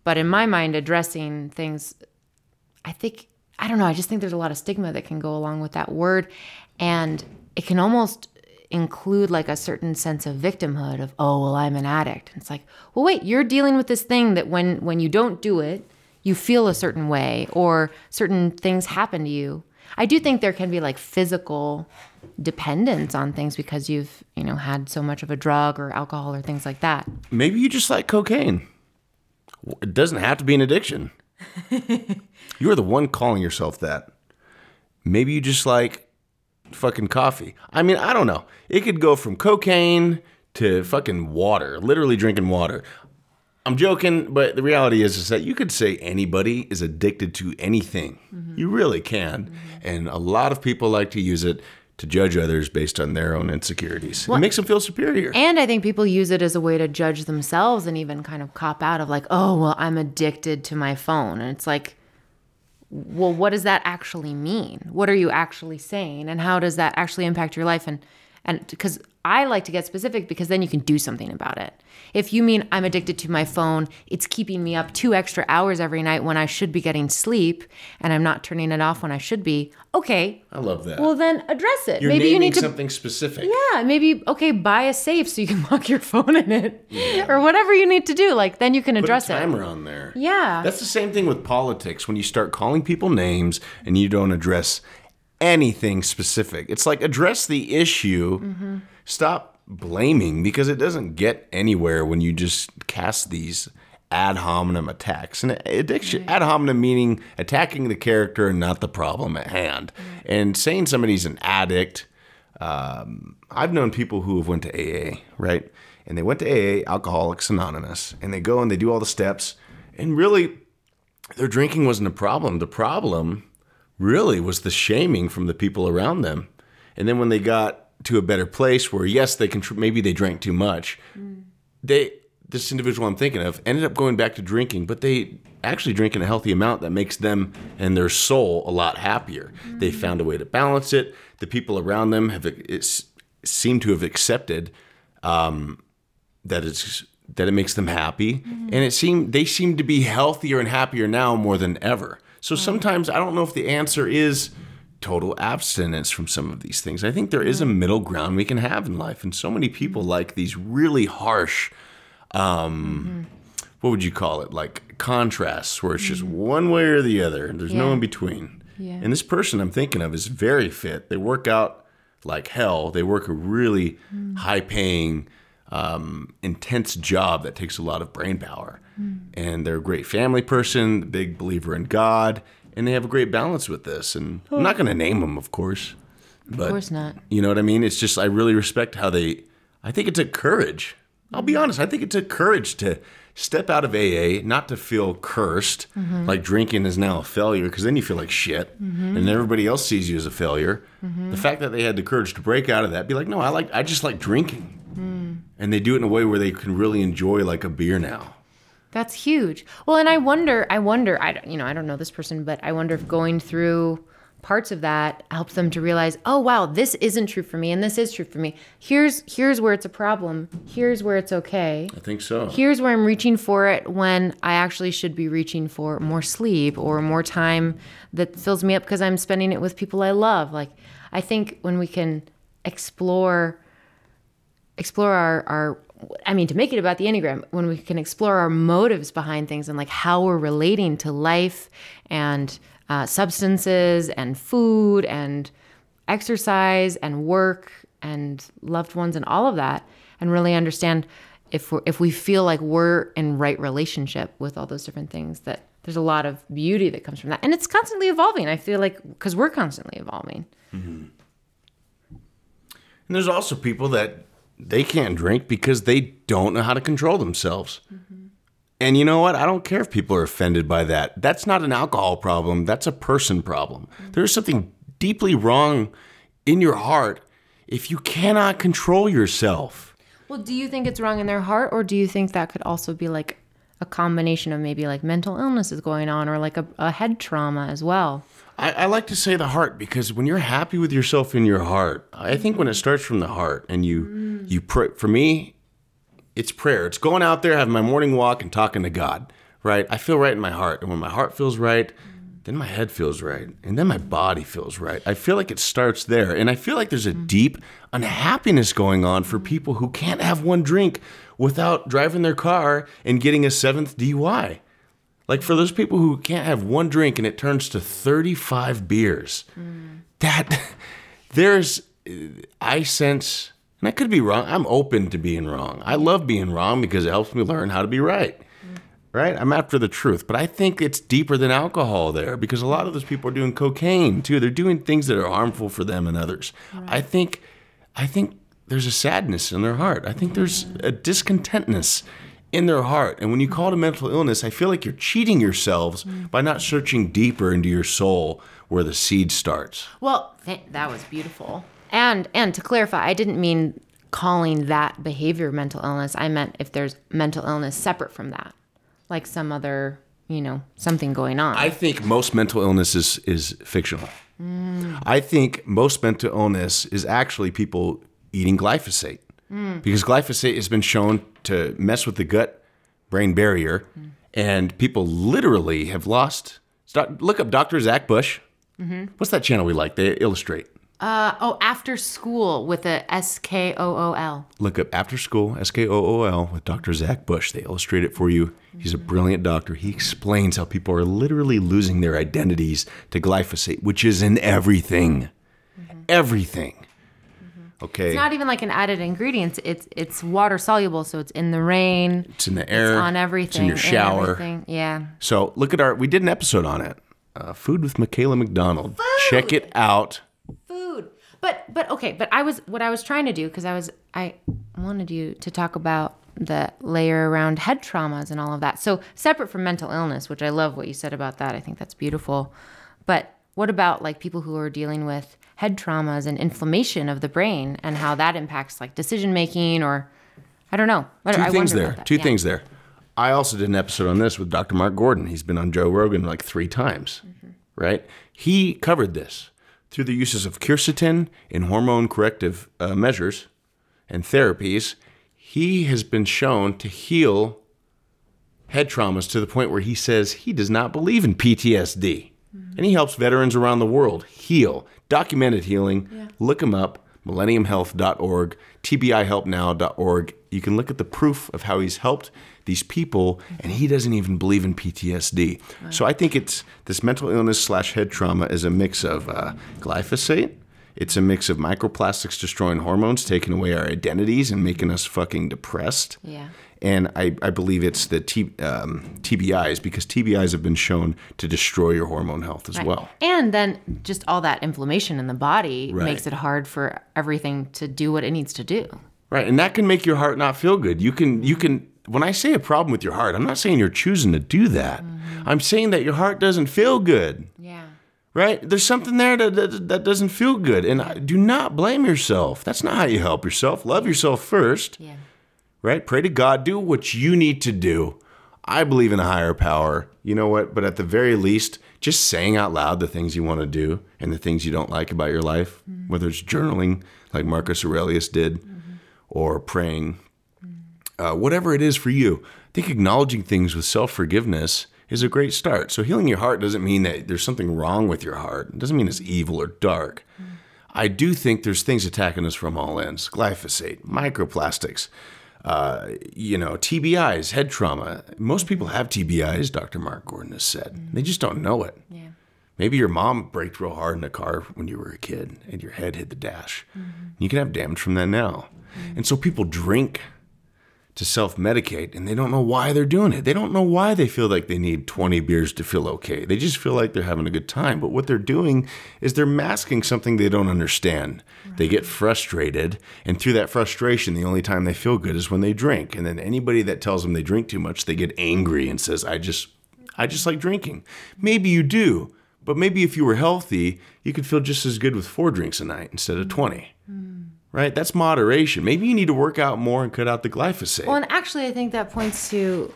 But in my mind, addressing things, I think, I don't know, I just think there's a lot of stigma that can go along with that word. And it can almost include like a certain sense of victimhood of, oh, well, I'm an addict. And it's like, well, wait, you're dealing with this thing that when, when you don't do it, you feel a certain way or certain things happen to you. I do think there can be like physical dependence on things because you've, you know, had so much of a drug or alcohol or things like that. Maybe you just like cocaine. It doesn't have to be an addiction. You're the one calling yourself that. Maybe you just like fucking coffee. I mean, I don't know. It could go from cocaine to fucking water, literally drinking water. I'm joking, but the reality is, is that you could say anybody is addicted to anything. Mm-hmm. You really can. Mm-hmm. And a lot of people like to use it to judge others based on their own insecurities. it makes them feel superior. And I think people use it as a way to judge themselves and even kind of cop out of like, oh, well, I'm addicted to my phone. And it's like, well, what does that actually mean? What are you actually saying? And how does that actually impact your life? And and because I like to get specific because then you can do something about it. If you mean I'm addicted to my phone, it's keeping me up two extra hours every night when I should be getting sleep and I'm not turning it off when I should be, okay, I love that. well then address it. You're maybe you need to something specific. yeah, maybe okay, buy a safe so you can lock your phone in it, or whatever you need to do. Like then you can Put address a it. timer on there. Yeah, That's the same thing with politics. When you start calling people names and you don't address anything specific, it's like address the issue. Mm-hmm. Stop blaming because it doesn't get anywhere when you just cast these ad hominem attacks. And addiction, ad hominem meaning attacking the character and not the problem at hand. And saying somebody's an addict. Um, I've known people who have went to AA, right? And they went to AA, Alcoholics Anonymous, and they go and they do all the steps. And really, their drinking wasn't a problem. The problem really was the shaming from the people around them. And then when they got to a better place where yes, they can maybe they drank too much, mm. they this individual I'm thinking of ended up going back to drinking, but they actually drinking a healthy amount that makes them and their soul a lot happier. Mm. They found a way to balance it. The people around them have it seem to have accepted um, that it's that it makes them happy, mm-hmm. and it seemed they seem to be healthier and happier now more than ever. So sometimes I don't know if the answer is total abstinence from some of these things. I think there is a mm. middle ground we can have in life, and so many people mm. like these really harsh. Um, mm-hmm. What would you call it? Like contrasts, where it's just mm. one way or the other, and there's no in between. Yeah. And this person I'm thinking of is very fit. They work out like hell. They work a really high paying, um, intense job that takes a lot of brain power. And they're a great family person, big believer in God, and they have a great balance with this. And I'm not going to name them, of course. But, Of course not. You know what I mean? It's just, I really respect how they, I think it took courage. I'll be mm-hmm. honest, I think it took courage to step out of AA, not to feel cursed, mm-hmm. like drinking is now a failure, because then you feel like shit, mm-hmm. and everybody else sees you as a failure. The fact that they had the courage to break out of that, be like, no, I like, I just like drinking, mm. and they do it in a way where they can really enjoy like a beer now. That's huge. Well, and I wonder, I wonder, I don't, you know, I don't know this person, but I wonder if going through parts of that helps them to realize, oh wow, this isn't true for me, and this is true for me. Here's here's where it's a problem. Here's where it's okay. I think so. Here's where I'm reaching for it when I actually should be reaching for more sleep or more time that fills me up because I'm spending it with people I love. Like I think when we can explore explore our, our I mean to make it about the Enneagram, when we can explore our motives behind things and like how we're relating to life and uh, substances and food and exercise and work and loved ones and all of that, and really understand if we if we feel like we're in right relationship with all those different things that there's a lot of beauty that comes from that. And it's constantly evolving. I feel like because we're constantly evolving. And there's also people that they can't drink because they don't know how to control themselves. And you know what? I don't care if people are offended by that. That's not an alcohol problem, that's a person problem. There's something deeply wrong in your heart if you cannot control yourself. Well, do you think it's wrong in their heart, or do you think that could also be like a combination of maybe like mental illness is going on, or like a, a head trauma as well? I, I like to say the heart because when you're happy with yourself in your heart, I think when it starts from the heart and you you pray for me, it's prayer. It's going out there, having my morning walk and talking to God. Right? I feel right in my heart. And when my heart feels right, then my head feels right. And then my body feels right. I feel like it starts there. And I feel like there's a deep unhappiness going on for people who can't have one drink without driving their car and getting a seventh DUI. Like for those people who can't have one drink and it turns to 35 beers, that there's, I sense, and I could be wrong. I'm open to being wrong. I love being wrong because it helps me learn how to be right. Right? I'm after the truth. But I think it's deeper than alcohol there because a lot of those people are doing cocaine too. They're doing things that are harmful for them and others. I think, I think there's a sadness in their heart. I think there's a discontentness in their heart. And when you call it a mental illness, I feel like you're cheating yourselves mm. by not searching deeper into your soul where the seed starts. Well, th- that was beautiful. And and to clarify, I didn't mean calling that behavior mental illness. I meant if there's mental illness separate from that, like some other, you know, something going on. I think most mental illness is, is fictional. Mm. I think most mental illness is actually people eating glyphosate Mm. because glyphosate has been shown to mess with the gut brain barrier, mm. and people literally have lost. Look up Dr. Zach Bush. Mm-hmm. What's that channel we like? They illustrate. uh, oh, After Skool with a S K O O L. Look up After Skool, S K O O L, with Dr. Zach Bush. They illustrate it for you. He's a mm-hmm. brilliant doctor. He explains how people are literally losing their identities to glyphosate, which is in everything. Mm-hmm. Everything. Okay. It's not even like an added ingredient. It's it's water soluble, so it's in the rain. It's in the air. It's on everything. It's in your shower. everything. Yeah. So look at our. We did an episode on it. Uh, Food with Michaela McDonald. Check it out. food but but okay but i was what i was trying to do because i was i wanted you to talk about the layer around head traumas and all of that so separate from mental illness which i love what you said about that i think that's beautiful but what about like people who are dealing with head traumas and inflammation of the brain and how that impacts like decision making or i don't know I, Two I things there. Two Yeah. things there. I also did an episode on this with Dr. Mark Gordon. He's been on Joe Rogan like three times, Mm-hmm. right? He covered this through the uses of quercetin in hormone corrective uh, measures and therapies. He has been shown to heal head traumas to the point where he says he does not believe in PTSD. And he helps veterans around the world heal, documented healing. Look him up, millenniumhealth.org, tbihelpnow.org. You can look at the proof of how he's helped these people, and he doesn't even believe in PTSD. So I think it's this mental illness slash head trauma is a mix of uh, glyphosate. It's a mix of microplastics destroying hormones, taking away our identities and making us fucking depressed. Yeah. And I, I believe it's the T, um, TBIs because TBIs have been shown to destroy your hormone health as well. And then just all that inflammation in the body Right. makes it hard for everything to do what it needs to do. Right, and that can make your heart not feel good. You can you can when I say a problem with your heart, I'm not saying you're choosing to do that. I'm saying that your heart doesn't feel good. Yeah. Right? There's something there that, that, that doesn't feel good. And do not blame yourself. That's not how you help yourself. Love yourself first. Yeah. Right? Pray to God, do what you need to do. I believe in a higher power. You know what? But at the very least, just saying out loud the things you want to do and the things you don't like about your life, whether it's journaling like Marcus Aurelius did or praying, uh, whatever it is for you, I think acknowledging things with self forgiveness is a great start. So, healing your heart doesn't mean that there's something wrong with your heart, it doesn't mean it's evil or dark. I do think there's things attacking us from all ends glyphosate, microplastics, uh, you know, TBIs, head trauma. Most people have TBIs, Dr. Mark Gordon has said. They just don't know it. Yeah. Maybe your mom braked real hard in a car when you were a kid and your head hit the dash. You can have damage from that now. And so people drink to self medicate and they don't know why they're doing it. They don't know why they feel like they need 20 beers to feel okay. They just feel like they're having a good time. But what they're doing is they're masking something they don't understand. They get frustrated. And through that frustration, the only time they feel good is when they drink. And then anybody that tells them they drink too much, they get angry and says, I just I just like drinking. Maybe you do, but maybe if you were healthy, you could feel just as good with four drinks a night instead of 20. Hmm. Right? That's moderation. Maybe you need to work out more and cut out the glyphosate. Well, and actually, I think that points to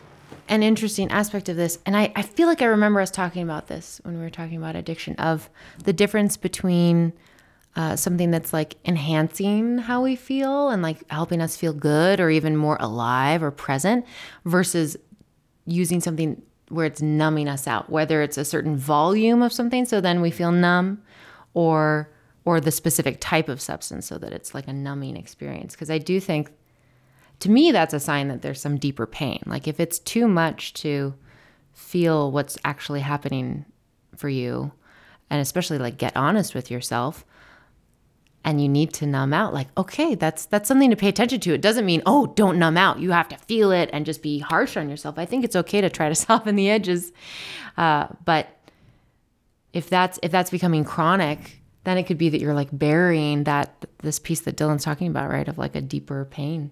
an interesting aspect of this. And I, I feel like I remember us talking about this when we were talking about addiction of the difference between uh, something that's like enhancing how we feel and like helping us feel good or even more alive or present versus using something where it's numbing us out, whether it's a certain volume of something, so then we feel numb, or or the specific type of substance, so that it's like a numbing experience. Because I do think, to me, that's a sign that there's some deeper pain. Like if it's too much to feel what's actually happening for you, and especially like get honest with yourself, and you need to numb out like okay that's that's something to pay attention to it doesn't mean oh don't numb out you have to feel it and just be harsh on yourself i think it's okay to try to soften the edges uh, but if that's if that's becoming chronic then it could be that you're like burying that this piece that dylan's talking about right of like a deeper pain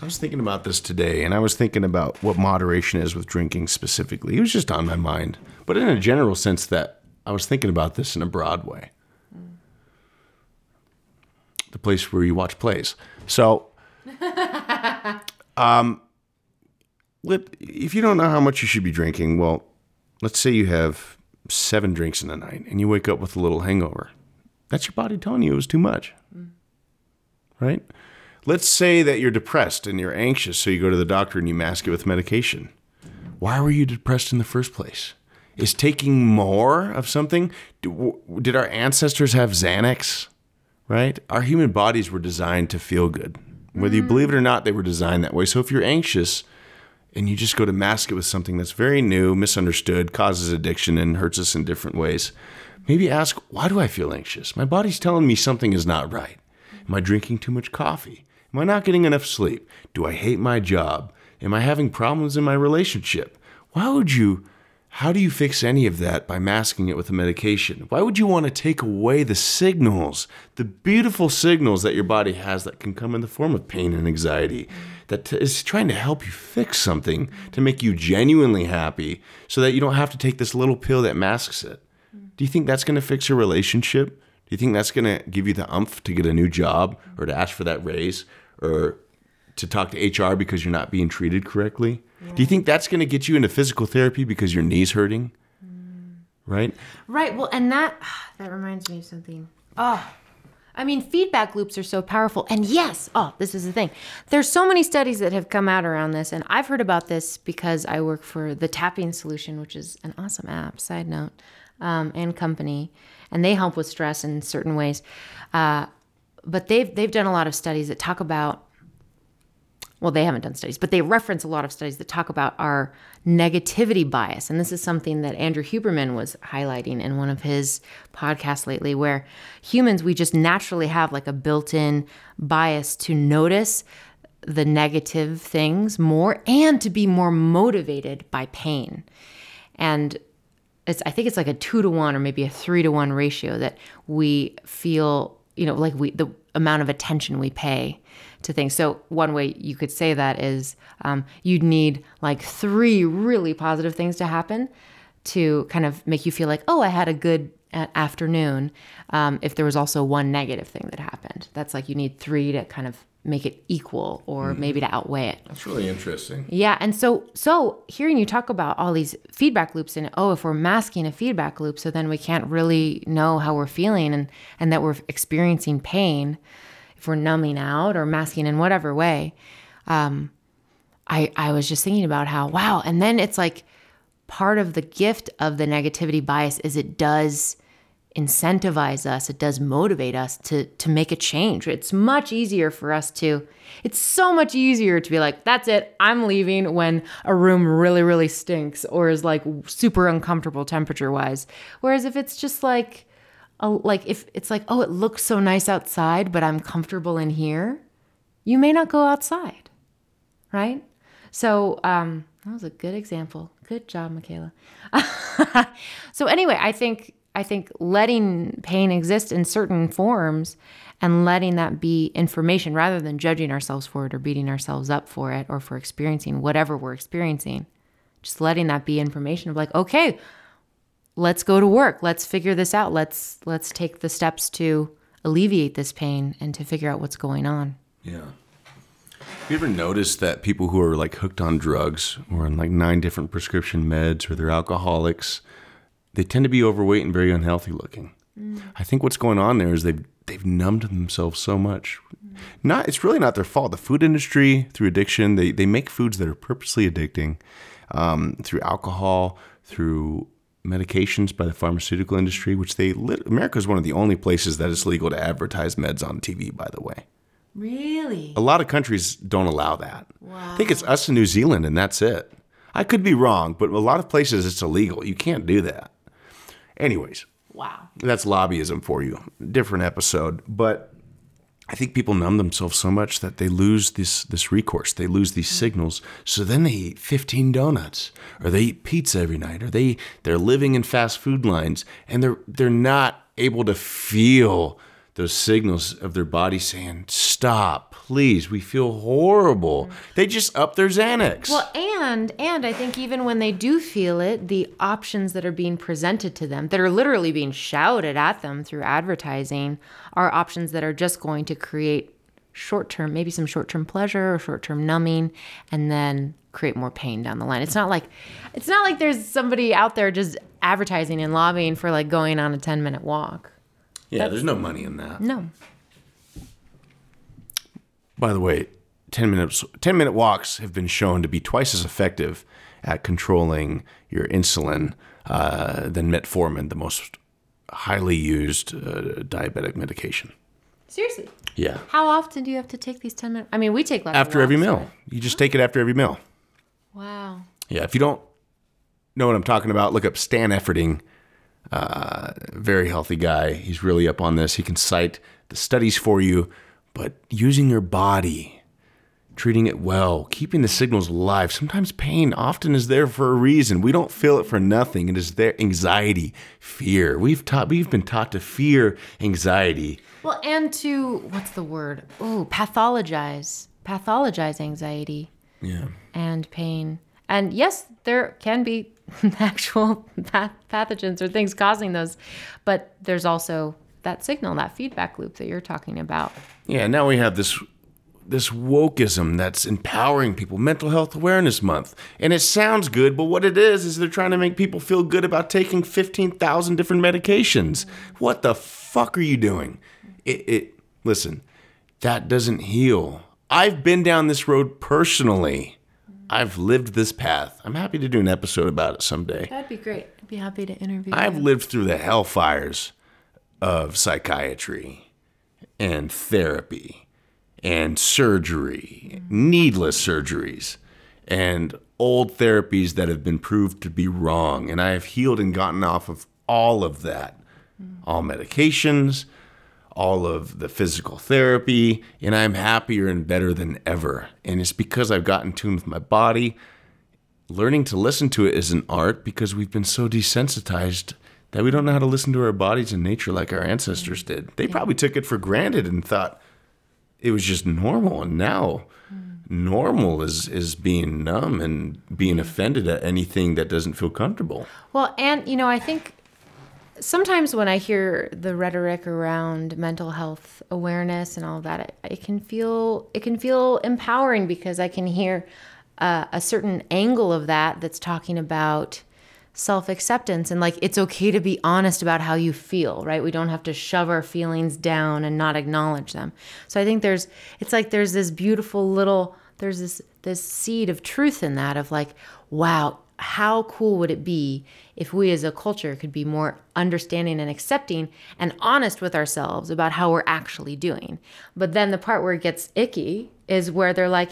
I was thinking about this today, and I was thinking about what moderation is with drinking specifically. It was just on my mind, but in a general sense, that I was thinking about this in a broad way. The place where you watch plays. So, um, if you don't know how much you should be drinking, well, let's say you have seven drinks in a night, and you wake up with a little hangover. That's your body telling you it was too much, mm. right? Let's say that you're depressed and you're anxious, so you go to the doctor and you mask it with medication. Why were you depressed in the first place? Is taking more of something? Did our ancestors have Xanax? Right? Our human bodies were designed to feel good. Whether you mm. believe it or not, they were designed that way. So if you're anxious and you just go to mask it with something that's very new, misunderstood, causes addiction, and hurts us in different ways, maybe ask, why do I feel anxious? My body's telling me something is not right. Am I drinking too much coffee? Am I not getting enough sleep? Do I hate my job? Am I having problems in my relationship? Why would you? How do you fix any of that by masking it with a medication? Why would you want to take away the signals, the beautiful signals that your body has that can come in the form of pain and anxiety, that t- is trying to help you fix something to make you genuinely happy so that you don't have to take this little pill that masks it? Do you think that's going to fix your relationship? Do you think that's going to give you the umph to get a new job or to ask for that raise or to talk to HR because you're not being treated correctly? Do you think that's going to get you into physical therapy because your knee's hurting? Mm. Right? Right. Well, and that that reminds me of something. Oh, I mean, feedback loops are so powerful. And yes, oh, this is the thing. There's so many studies that have come out around this, and I've heard about this because I work for the Tapping Solution, which is an awesome app. Side note, um, and company, and they help with stress in certain ways. Uh, but they've they've done a lot of studies that talk about well, they haven't done studies, but they reference a lot of studies that talk about our negativity bias. And this is something that Andrew Huberman was highlighting in one of his podcasts lately, where humans, we just naturally have like a built in bias to notice the negative things more and to be more motivated by pain. And it's, I think it's like a two to one or maybe a three to one ratio that we feel, you know, like we, the amount of attention we pay to things. So one way you could say that is um, you'd need like three really positive things to happen to kind of make you feel like, oh, I had a good uh, afternoon. Um, if there was also one negative thing that happened, that's like you need three to kind of make it equal or maybe to outweigh it. That's really interesting. Yeah, and so so hearing you talk about all these feedback loops and oh, if we're masking a feedback loop, so then we can't really know how we're feeling and and that we're experiencing pain if we're numbing out or masking in whatever way. Um, I I was just thinking about how wow, and then it's like part of the gift of the negativity bias is it does incentivize us it does motivate us to to make a change it's much easier for us to it's so much easier to be like that's it i'm leaving when a room really really stinks or is like super uncomfortable temperature wise whereas if it's just like like if it's like oh it looks so nice outside but i'm comfortable in here you may not go outside right? So um that was a good example. Good job michaela. So anyway i think I think letting pain exist in certain forms and letting that be information rather than judging ourselves for it or beating ourselves up for it or for experiencing whatever we're experiencing, just letting that be information of like, okay, let's go to work. Let's figure this out. Let's let's take the steps to alleviate this pain and to figure out what's going on. Yeah. Have you ever noticed that people who are like hooked on drugs or on like nine different prescription meds or they're alcoholics, they tend to be overweight and very unhealthy looking. I think what's going on there is they've they've numbed themselves so much. Not it's really not their fault. The food industry through addiction, they they make foods that are purposely addicting um, through alcohol, through medications by the pharmaceutical industry, which they lit, America is one of the only places that is legal to advertise meds on TV. By the way, Really? a lot of countries don't allow that. I think it's us in New Zealand, and that's it. I could be wrong, but a lot of places it's illegal. You can't do that. Anyways, Wow. that's lobbyism for you. Different episode, but I think people numb themselves so much that they lose this this recourse. They lose these mm. signals. So then they eat 15 donuts, or they eat pizza every night, or they they're living in fast food lines, and they're they're not able to feel those signals of their body saying, "Stop, please. We feel horrible." They just up their Xanax. Well, and and I think even when they do feel it, the options that are being presented to them, that are literally being shouted at them through advertising, are options that are just going to create short-term, maybe some short-term pleasure or short-term numbing, and then create more pain down the line. It's not like it's not like there's somebody out there just advertising and lobbying for like going on a 10-minute walk. Yeah, there's no money in that. No. By the way, 10 minutes 10 minute walks have been shown to be twice as effective at controlling your insulin uh, than metformin, the most highly used uh, diabetic medication. Seriously. Yeah. How often do you have to take these 10 minutes? I mean, we take lots After every meal. right? You just take it after every meal. Wow. Yeah, if you don't know what I'm talking about, look up Stan Efferding. Uh, very healthy guy. He's really up on this. He can cite the studies for you but using your body, treating it well, keeping the signals alive. Sometimes pain often is there for a reason. We don't feel it for nothing. It is there anxiety, fear. We've taught we've been taught to fear anxiety. Well, and to what's the word? Oh, pathologize, pathologize anxiety Yeah. and pain. And yes, there can be actual path- pathogens or things causing those, but there's also that signal, that feedback loop that you're talking about. Yeah, now we have this this wokeism that's empowering people, mental health awareness month. And it sounds good, but what it is is they're trying to make people feel good about taking 15,000 different medications. What the fuck are you doing? It, it listen, that doesn't heal. I've been down this road personally. I've lived this path. I'm happy to do an episode about it someday. That'd be great. I'd be happy to interview. I've lived through the hellfires of psychiatry and therapy and surgery, needless surgeries, and old therapies that have been proved to be wrong. And I have healed and gotten off of all of that, all medications, all of the physical therapy, and I'm happier and better than ever. And it's because I've gotten in tune with my body. Learning to listen to it is an art because we've been so desensitized that we don't know how to listen to our bodies in nature like our ancestors did. They probably took it for granted and thought it was just normal. And now hmm. normal is, is being numb and being offended at anything that doesn't feel comfortable. Well, and you know, I think sometimes when I hear the rhetoric around mental health awareness and all of that, it, it can feel it can feel empowering because I can hear uh, a certain angle of that that's talking about self acceptance and like it's okay to be honest about how you feel, right? We don't have to shove our feelings down and not acknowledge them. So I think there's it's like there's this beautiful little there's this this seed of truth in that of like wow how cool would it be if we as a culture could be more understanding and accepting and honest with ourselves about how we're actually doing? But then the part where it gets icky is where they're like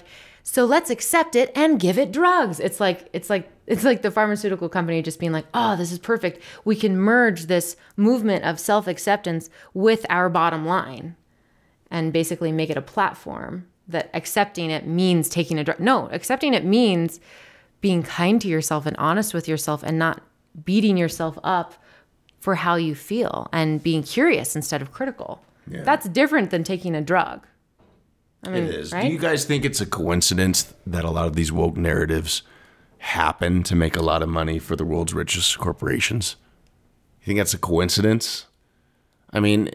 so let's accept it and give it drugs. It's like it's like it's like the pharmaceutical company just being like oh this is perfect. We can merge this movement of self-acceptance with our bottom line and basically make it a platform that accepting it means taking a drug. No, accepting it means being kind to yourself and honest with yourself and not beating yourself up for how you feel and being curious instead of critical. That's different than taking a drug. I mean, It is. right? Do you guys think it's a coincidence that a lot of these woke narratives happen to make a lot of money for the world's richest corporations? You think that's a coincidence? I mean,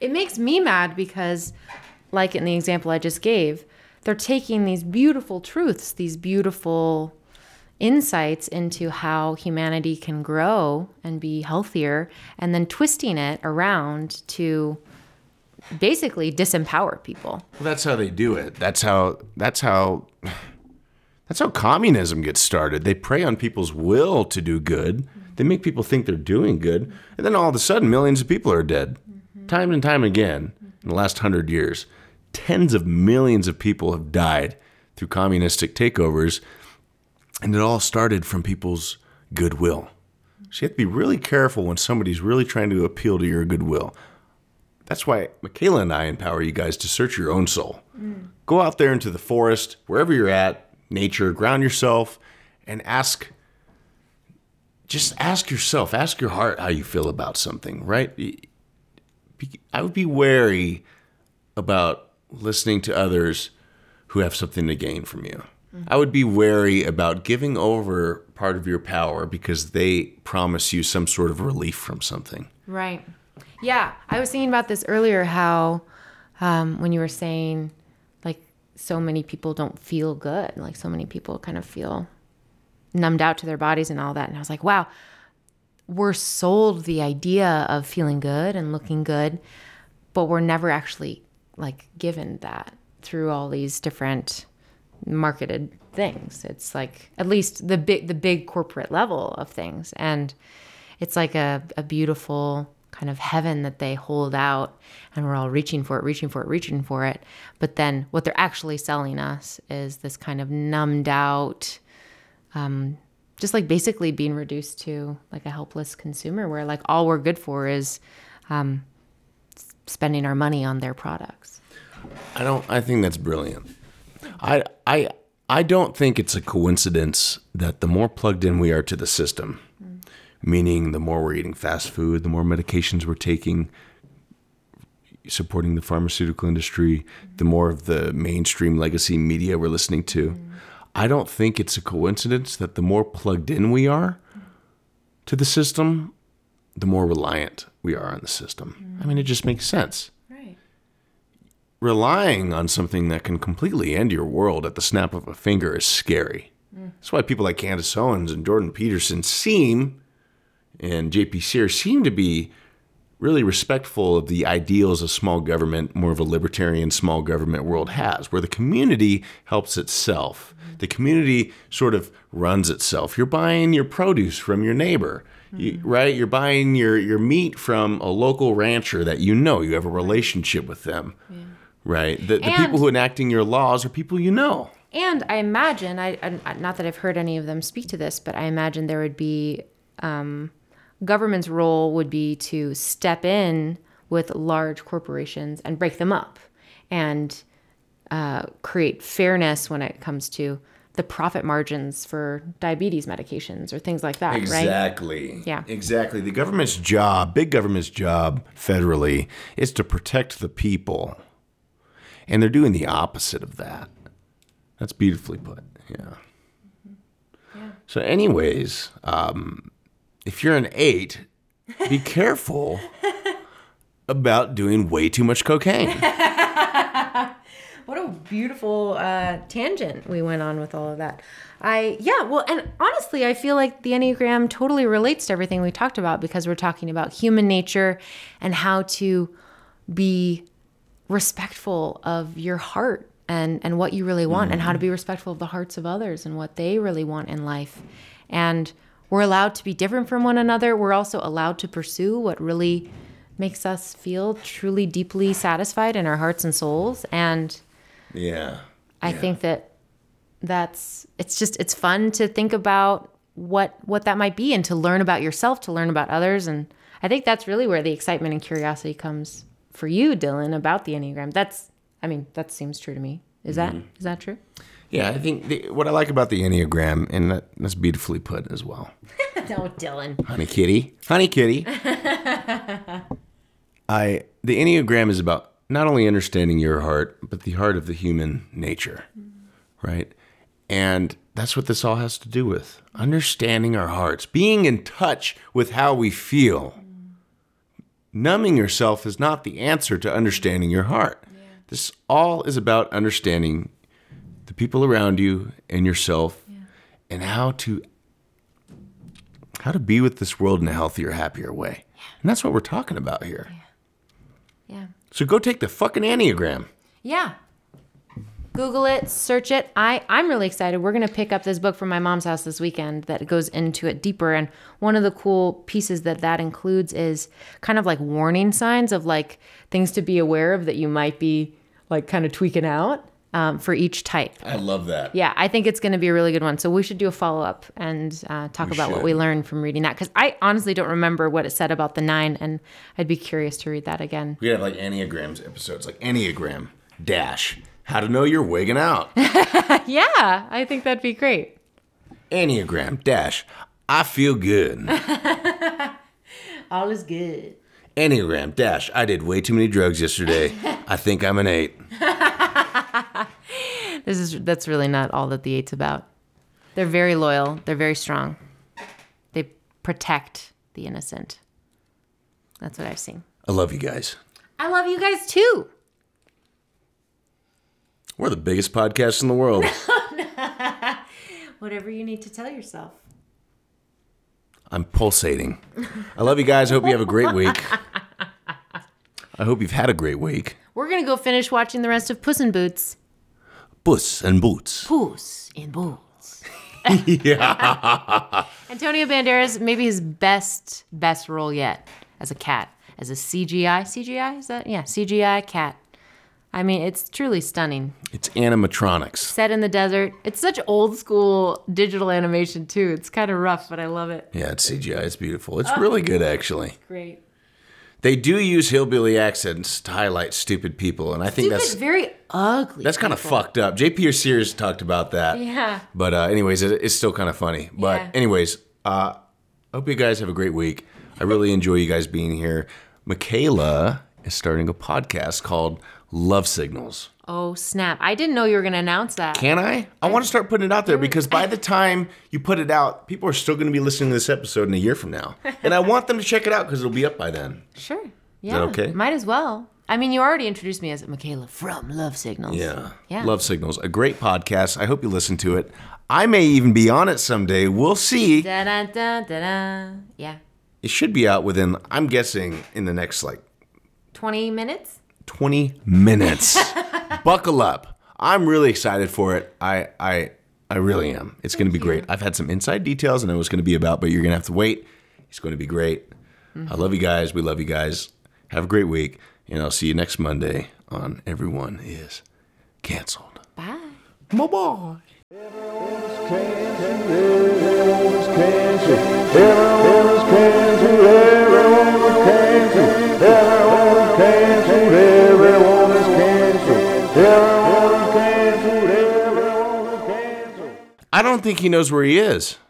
it makes me mad because like in the example i just gave they're taking these beautiful truths these beautiful insights into how humanity can grow and be healthier and then twisting it around to basically disempower people well, that's how they do it. That's how. That's how. That's how communism gets started. They prey on people's will to do good. They make people think they're doing good, and then all of a sudden, millions of people are dead, time and time again in the last hundred years. Tens of millions of people have died through communistic takeovers, and it all started from people's goodwill. So you have to be really careful when somebody's really trying to appeal to your goodwill. That's why Michaela and I empower you guys to search your own soul. Mm. Go out there into the forest, wherever you're at, nature, ground yourself, and ask. Just ask yourself, ask your heart how you feel about something, right? I would be wary about listening to others who have something to gain from you. I would be wary about giving over part of your power because they promise you some sort of relief from something. Right. Yeah, I was thinking about this earlier. How um, when you were saying like so many people don't feel good, like so many people kind of feel numbed out to their bodies and all that, and I was like, wow, we're sold the idea of feeling good and looking good, but we're never actually like given that through all these different marketed things. It's like at least the big the big corporate level of things. And it's like a, a beautiful kind of heaven that they hold out and we're all reaching for it, reaching for it, reaching for it. But then what they're actually selling us is this kind of numbed out um, just like basically being reduced to like a helpless consumer where like all we're good for is um, spending our money on their products. I don't. I think that's brilliant. I I I don't think it's a coincidence that the more plugged in we are to the system, meaning the more we're eating fast food, the more medications we're taking, supporting the pharmaceutical industry, the more of the mainstream legacy media we're listening to. I don't think it's a coincidence that the more plugged in we are to the system, the more reliant we are on the system. I mean, it just makes sense. Relying on something that can completely end your world at the snap of a finger is scary. That's why people like Candace Owens and Jordan Peterson seem, and JP Sears seem to be really respectful of the ideals of small government, more of a libertarian small government world has, where the community helps itself. The community sort of runs itself. You're buying your produce from your neighbor, you, right? You're buying your, your meat from a local rancher that you know. You have a relationship with them, right? The, the And- people who are enacting your laws are people you know. And I imagine, I, I not that I've heard any of them speak to this, but I imagine there would be um, government's role would be to step in with large corporations and break them up, and uh, create fairness when it comes to the profit margins for diabetes medications or things like that, right? Exactly. Yeah. Exactly. The government's job, big government's job federally, is to protect the people. And they're doing the opposite of that. That's beautifully put. Yeah. yeah. So, anyways, um, if you're an eight, be careful about doing way too much cocaine. What a beautiful uh, tangent we went on with all of that. I yeah, well, and honestly, I feel like the Enneagram totally relates to everything we talked about because we're talking about human nature and how to be respectful of your heart and and what you really want and how to mm-hmm. be respectful of the hearts of others and what they really want in life. And we're allowed to be different from one another. We're also allowed to pursue what really makes us feel truly deeply satisfied in our hearts and souls and Yeah. I think that that's it's just it's fun to think about what what that might be and to learn about yourself, to learn about others and I think that's really where the excitement and curiosity comes for you, Dylan, about the Enneagram. That's I mean, that seems true to me. Is that mm-hmm. is that true? Yeah, I think the, what I like about the Enneagram, and that, that's beautifully put as well. no, Dylan. Honey kitty. Honey kitty. I the Enneagram is about not only understanding your heart, but the heart of the human nature. Mm-hmm. Right? And that's what this all has to do with. Understanding our hearts, being in touch with how we feel. Numbing yourself is not the answer to understanding your heart. This all is about understanding the people around you and yourself and how to how to be with this world in a healthier, happier way. And that's what we're talking about here. Yeah. So go take the fucking Enneagram. Yeah. Google it, search it. I, I'm really excited. We're going to pick up this book from my mom's house this weekend that goes into it deeper. And one of the cool pieces that that includes is kind of like warning signs of like things to be aware of that you might be like kind of tweaking out um, for each type. I love that. Yeah, I think it's going to be a really good one. So we should do a follow up and uh, talk about what we learned from reading that because I honestly don't remember what it said about the nine, and I'd be curious to read that again. We have like Enneagrams episodes, like Enneagram dash, how to know you're wigging out. Yeah, I think that'd be great. Enneagram dash, I feel good. All is good. Enneagram dash, I did way too many drugs yesterday. I think I'm an eight. This is that's really not all that the eight's about. They're very loyal. They're very strong. They protect the innocent. That's what I've seen. I love you guys. I love you guys too. We're the biggest podcast in the world. Whatever you need to tell yourself. I'm pulsating. I love you guys. I hope you have a great week. I hope you've had a great week. We're gonna go finish watching the rest of Puss in Boots. Puss and boots. Puss in Boots. yeah. Antonio Banderas, maybe his best best role yet as a cat, as a CGI CGI is that yeah CGI cat. I mean, it's truly stunning. It's animatronics. Set in the desert. It's such old school digital animation too. It's kind of rough, but I love it. Yeah, it's CGI. It's beautiful. It's really good, actually. Great. They do use hillbilly accents to highlight stupid people, and I think Stupid, that's very ugly. that's kind of fucked up. JP Sears talked about that. Yeah. But uh, anyways, it, it's still kind of funny. But Yeah. anyways, uh, I hope you guys have a great week. I really enjoy you guys being here. Michaela is starting a podcast called Love Signals. Oh snap! I didn't know you were gonna announce that. Can I? I want to start putting it out there because by the time you put it out, people are still going to be listening to this episode in a year from now, and I want them to check it out because it'll be up by then. Sure. Yeah. okay? Might as well. I mean, you already introduced me as Michaela from Love Signals. Yeah. Yeah. Love Signals, a great podcast. I hope you listen to it. I may even be on it someday. We'll see. Da da da da da. Yeah. It should be out within, I'm guessing, in the next like Twenty minutes. 20 minutes. Buckle up. I'm really excited for it. I I I really am. It's going to be great. I've had some inside details and I know what it's going to be about, but you're going to have to wait. It's going to be great. I love you guys. We love you guys. Have a great week, and I'll see you next Monday on Everyone is Canceled. Bye. Bye bye. I don't think he knows where he is.